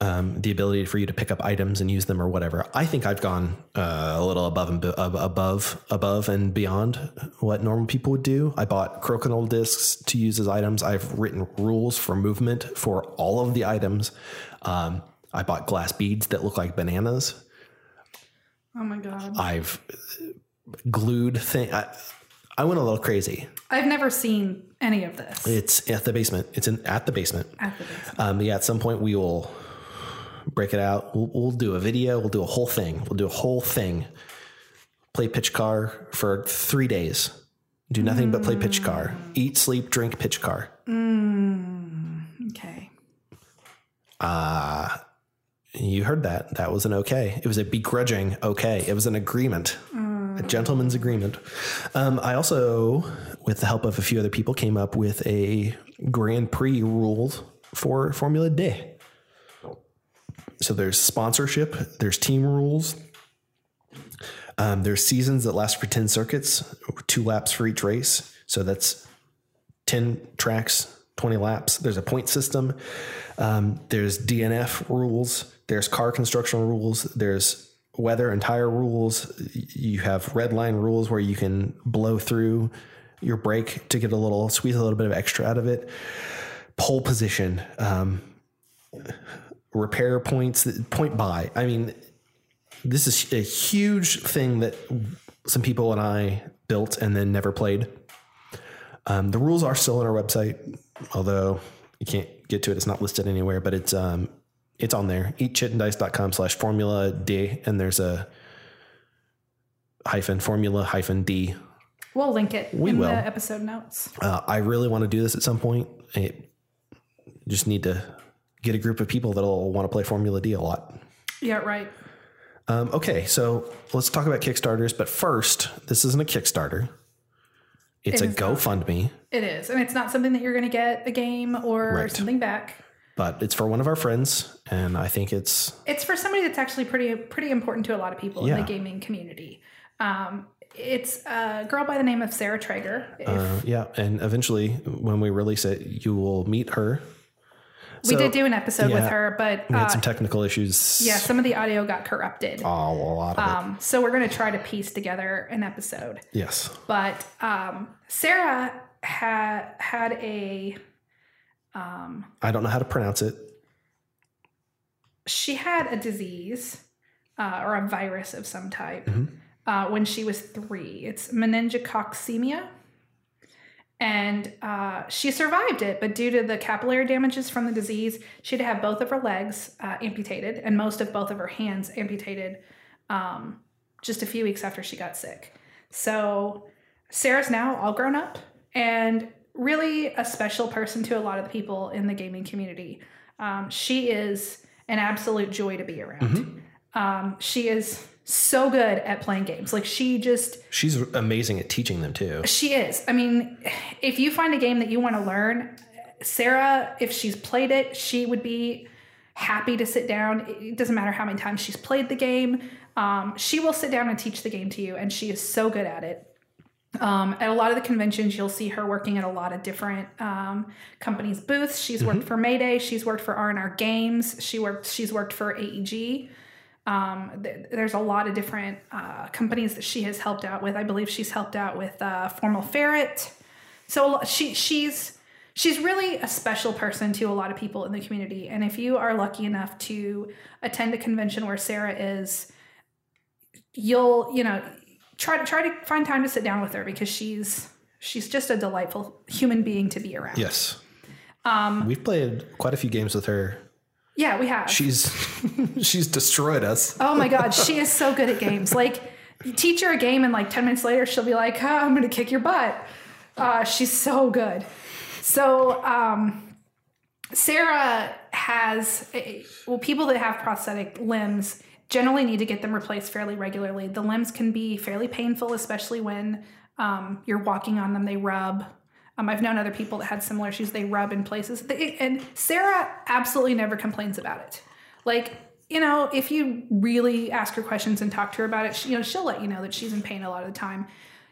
um, the ability for you to pick up items and use them or whatever. I think I've gone uh, a little above and be- above above and beyond what normal people would do. I bought crokinole discs to use as items. I've written rules for movement for all of the items. Um, I bought glass beads that look like bananas. Oh my god. I've glued thing. I, I went a little crazy. I've never seen any of this It's at the basement. It's in at the basement. at the base. Um, yeah, at some point we will break it out. We'll, we'll do a video. We'll do a whole thing. We'll do a whole thing. Play pitch car for three days. Do nothing but play pitch car. Eat, sleep, drink pitch car. Okay. You heard that. That was an okay. It was a begrudging okay. It was an agreement, a gentleman's agreement. Um, I also, with the help of a few other people, came up with a Grand Prix rules for Formula D. So there's sponsorship, there's team rules, um, there's seasons that last for 10 circuits, two laps for each race. So that's 10 tracks, 20 laps. There's a point system. Um, there's DNF rules. There's car construction rules. There's weather and tire rules. You have red line rules where you can blow through your brake to get a little, squeeze a little bit of extra out of it. Pole position, um, repair points, point by. I mean, this is a huge thing that some people and I built and then never played. Um, the rules are still on our website, although you can't get to it. It's not listed anywhere, but it's um, it's on there. Eatchitanddice.com slash formula D, and there's a hyphen formula hyphen D. We'll link it We in will. the episode notes. Uh, I really want to do this at some point. I just need to get a group of people that'll want to play Formula D a lot. Yeah, right. Um, okay, so let's talk about Kickstarters. But first, this isn't a Kickstarter. It's It a. GoFundMe, It is. And it's not something that you're going to get a game or Right. something back. but it's for one of our friends, and I think it's It's for somebody that's actually pretty pretty important to a lot of people in the gaming community. Um, it's a girl by the name of Sarah Traeger. Uh, yeah, and eventually, when we release it, you will meet her. We did do an episode with her, but We had uh, some technical issues. yeah, some of the audio got corrupted. Oh, a lot of it. Um, so we're going to try to piece together an episode. Yes. But um, Sarah had had a um, I don't know how to pronounce it. she had a disease uh, or a virus of some type Mhm. uh, when she was three. It's meningococcemia. And uh, she survived it, but due to the capillary damages from the disease, she had to have both of her legs uh, amputated and most of both of her hands amputated um, just a few weeks after she got sick. So Sarah's now all grown up and really a special person to a lot of the people in the gaming community. Um, she is an absolute joy to be around. Um, she is so good at playing games. Like she just She's amazing at teaching them too. she is. I mean, if you find a game that you want to learn, Sarah, if she's played it, she would be happy to sit down. It doesn't matter how many times she's played the game. Um, she will sit down and teach the game to you, and she is so good at it. Um, at a lot of the conventions, you'll see her working at a lot of different um, companies' booths. She's worked for Mayday. She's worked for R and R Games. She worked. She's worked for AEG. Um, th- there's a lot of different uh, companies that she has helped out with. I believe she's helped out with uh, Formal Ferret. So she she's she's really a special person to a lot of people in the community. And if you are lucky enough to attend a convention where Sarah is, you'll you know try to try to find time to sit down with her because she's she's just a delightful human being to be around. Yes. Um, We've played quite a few games with her. Yeah, we have. She's she's destroyed us. Oh my god, she is so good at games. Like you teach her a game and like 10 minutes later she'll be like, oh, I'm gonna kick your butt. Uh, she's so good. So um, Sarah has a, well, people that have prosthetic limbs generally need to get them replaced fairly regularly. The limbs can be fairly painful, especially when um, you're walking on them. They rub. Um, I've known other people that had similar issues. They rub in places, They- and Sarah absolutely never complains about it. Like you know, if you really ask her questions and talk to her about it, she, you know, she'll let you know that she's in pain a lot of the time.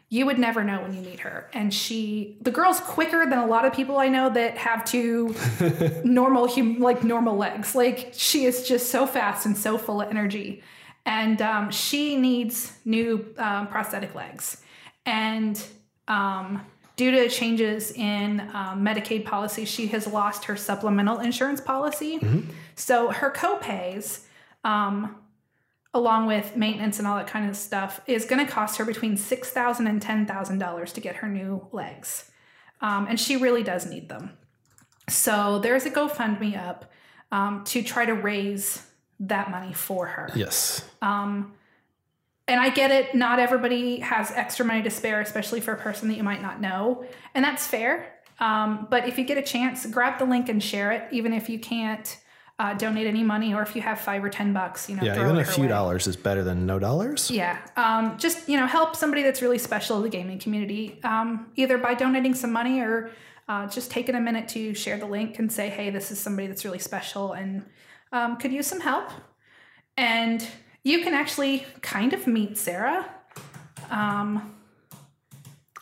You would never know when you meet her, and she, the girl's quicker than a lot of people I know that have two normal, hum, like normal legs. Like she is just so fast and so full of energy, and um, she needs new um, prosthetic legs, and um, due to changes in um, Medicaid policy, she has lost her supplemental insurance policy. So her copays, um, along with maintenance and all that kind of stuff, is going to cost her between six thousand and ten thousand dollars to get her new legs, um, and she really does need them. So there's a GoFundMe up um, to try to raise that money for her. Yes. Um, and I get it. Not everybody has extra money to spare, especially for a person that you might not know, and that's fair. Um, but if you get a chance, grab the link and share it, even if you can't uh, donate any money, or if you have five or ten bucks, you know, Yeah, even a few way. dollars is better than no dollars. Yeah, um, just you know, help somebody that's really special to the gaming community, um, either by donating some money or uh, just taking a minute to share the link and say, "Hey, this is somebody that's really special and um, could use some help." And you can actually kind of meet Sarah. Um,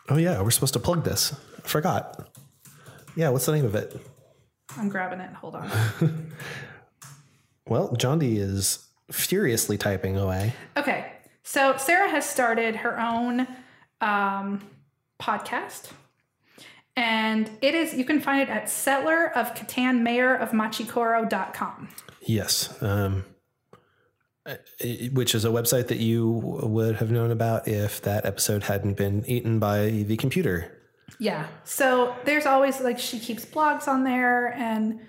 Oh yeah, we're supposed to plug this. I forgot. Yeah, what's the name of it? I'm grabbing it. Hold on. Well, John D is furiously typing away. Okay, so Sarah has started her own um, podcast. And it is, you can find it at settler of Catan, mayor of Machikoro.com. Yes. Um, which is a website that you would have known about if that episode hadn't been eaten by the computer. Yeah. So there's always like she keeps blogs on there and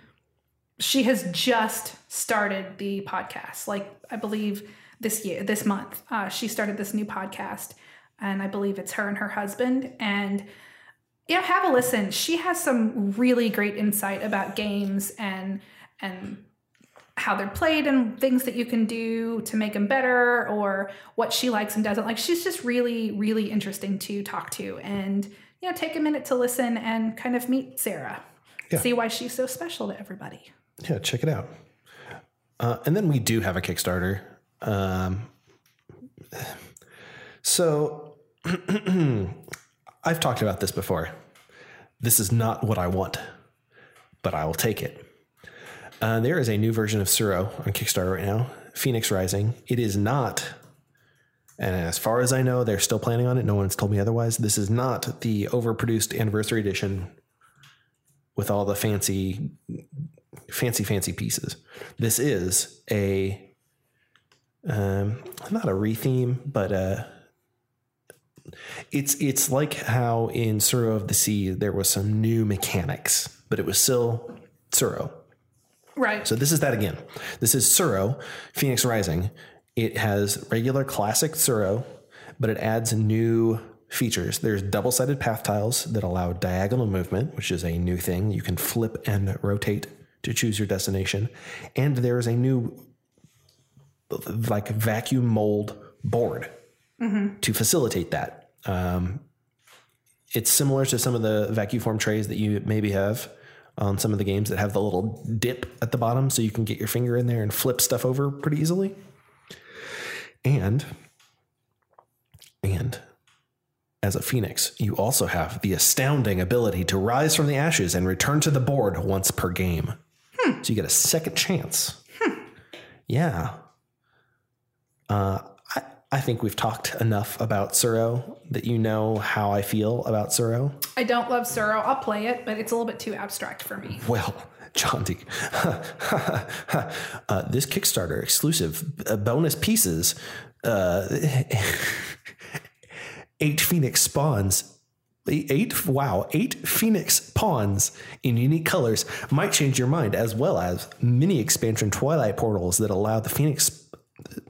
she has just started the podcast. Like I believe this year, this month, uh, she started this new podcast and I believe it's her and her husband. And know, have a listen. She has some really great insight about games and and how they're played and things that you can do to make them better or what she likes and doesn't like. She's just really, really interesting to talk to and, you know, take a minute to listen and kind of meet Sarah. Yeah. See why she's so special to everybody. Yeah, check it out. Uh, and then we do have a Kickstarter. Um, so I've talked about this before. This is not what I want, but I will take it. Uh, there is a new version of Tsuro on Kickstarter right now, Phoenix Rising. It is not, and as far as I know, they're still planning on it. No one's told me otherwise. This is not the overproduced anniversary edition with all the fancy, fancy, fancy pieces. This is a, um, not a retheme, but a it's it's like how in Tsuro of the Sea there was some new mechanics, but it was still Tsuro. Right. So this is that again. This is Tsuro, Phoenix Rising. It has regular classic Tsuro, but it adds new features. There's double-sided path tiles that allow diagonal movement, which is a new thing. You can flip and rotate to choose your destination. And there is a new like vacuum mold board to facilitate that. Um, it's similar to some of the vacuum form trays that you maybe have on some of the games that have the little dip at the bottom so you can get your finger in there and flip stuff over pretty easily. And and as a phoenix, you also have the astounding ability to rise from the ashes and return to the board once per game. So you get a second chance. Yeah. Uh, I, think we've talked enough about Tsuro that you know how I feel about Tsuro. I don't love Tsuro. I'll play it, but it's a little bit too abstract for me. Well, John D. uh, this Kickstarter exclusive uh, bonus pieces, uh, eight Phoenix spawns. Eight, wow, eight Phoenix pawns in unique colors might change your mind, as well as mini expansion Twilight portals that allow the Phoenix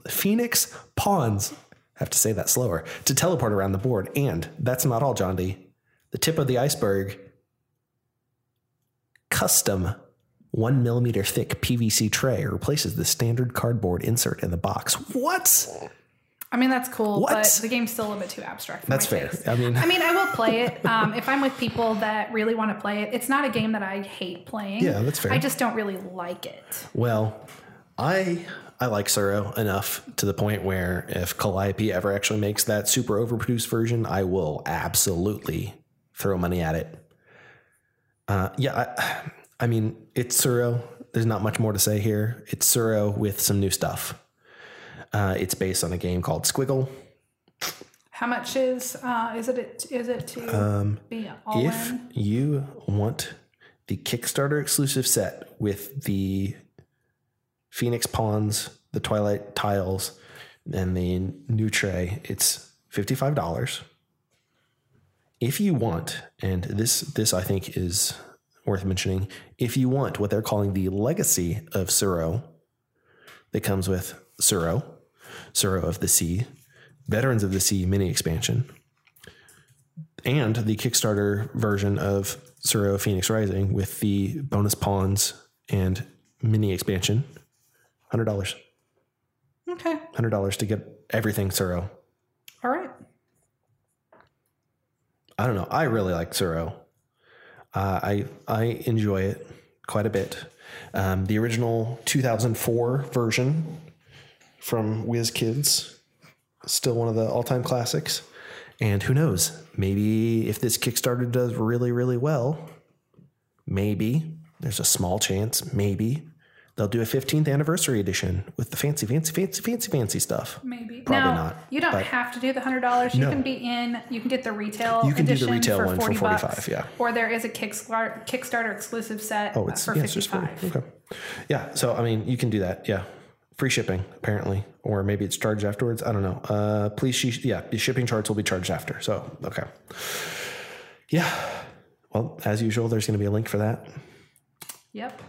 Phoenix pawns, I have to say that slower, to teleport around the board. And that's not all, John D. The tip of the iceberg custom one millimeter thick PVC tray replaces the standard cardboard insert in the box. What? I mean, that's cool, What? but the game's still a little bit too abstract. For That's fair. taste. I mean, I mean, I will play it um, if I'm with people that really want to play it. It's not a game that I hate playing. Yeah, that's fair. I just don't really like it. well, I I like Tsuro enough to the point where if Calliope ever actually makes that super overproduced version, I will absolutely throw money at it. Uh, yeah, I, I mean, it's Tsuro. There's not much more to say here. It's Tsuro with some new stuff. Uh, it's based on a game called Squiggle. How much is uh, is it? Is it to be all Um, if in? you want the Kickstarter exclusive set with the Phoenix Pawns, the Twilight tiles, and the new tray, it's $55. If you want, and this this I think is worth mentioning, if you want what they're calling the legacy of Tsuro, that comes with Tsuro, Tsuro of the Sea, Veterans of the Sea mini expansion, and the Kickstarter version of Tsuro Phoenix Rising with the bonus pawns and mini expansion. Hundred dollars. Okay, Hundred dollars to get everything Tsuro. all right. I don't know. I really like Tsuro. Uh, I I enjoy it quite a bit. Um, the original 2004 version from WizKids, still one of the all-time classics. And who knows? Maybe if this Kickstarter does really really well, maybe there's a small chance. Maybe they'll do a 15th anniversary edition with the fancy, fancy, fancy, fancy, fancy stuff. Maybe. Probably now, not, You don't have to do the hundred dollars. You No. can be in. You can get the retail. You can do the retail for one for 40 45, bucks, yeah. Or there is a Kickstarter Kickstarter exclusive set Oh, it's for yeah, just for okay. Yeah, so I mean, you can do that. Yeah, free shipping apparently, or maybe it's charged afterwards. I don't know. Uh, please, sh- yeah, the shipping charge will be charged after. So okay. Yeah. Well, as usual, there's going to be a link for that. Yep.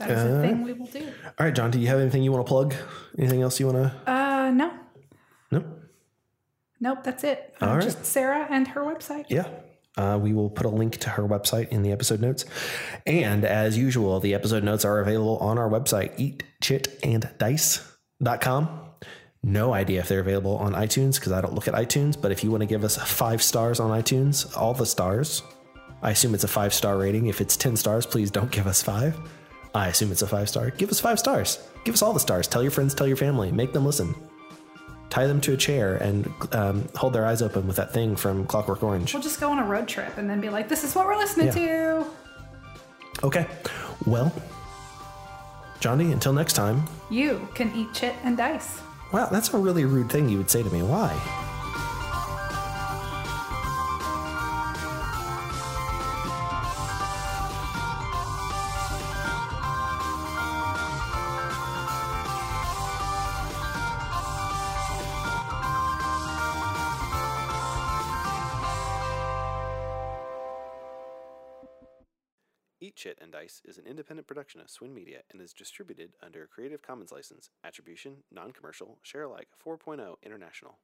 That is a thing we will do. All right, John. Do you have anything you want to plug? Anything else you want to? Uh, no, No. nope. That's it. All right. Just Sarah and her website. Yeah. Uh, we will put a link to her website in the episode notes. And as usual, the episode notes are available on our website, eatchitanddice.com. No idea if they're available on iTunes because I don't look at iTunes. But if you want to give us five stars on iTunes, all the stars, I assume it's a five star rating. If it's 10 stars, please don't give us five. I assume it's a five star. Give us five stars. Give us all the stars. Tell your friends, tell your family, make them listen. tie them to a chair, and um, hold their eyes open with that thing from Clockwork Orange. We'll just go on a road trip and then be like, this is what we're listening to. Okay. Well, Johnny, until next time. You can eat chit and dice. Wow, that's a really rude thing you would say to me. Why? Dice is an independent production of Swin Media and is distributed under a Creative Commons license. Attribution, non commercial, share alike 4.0 international.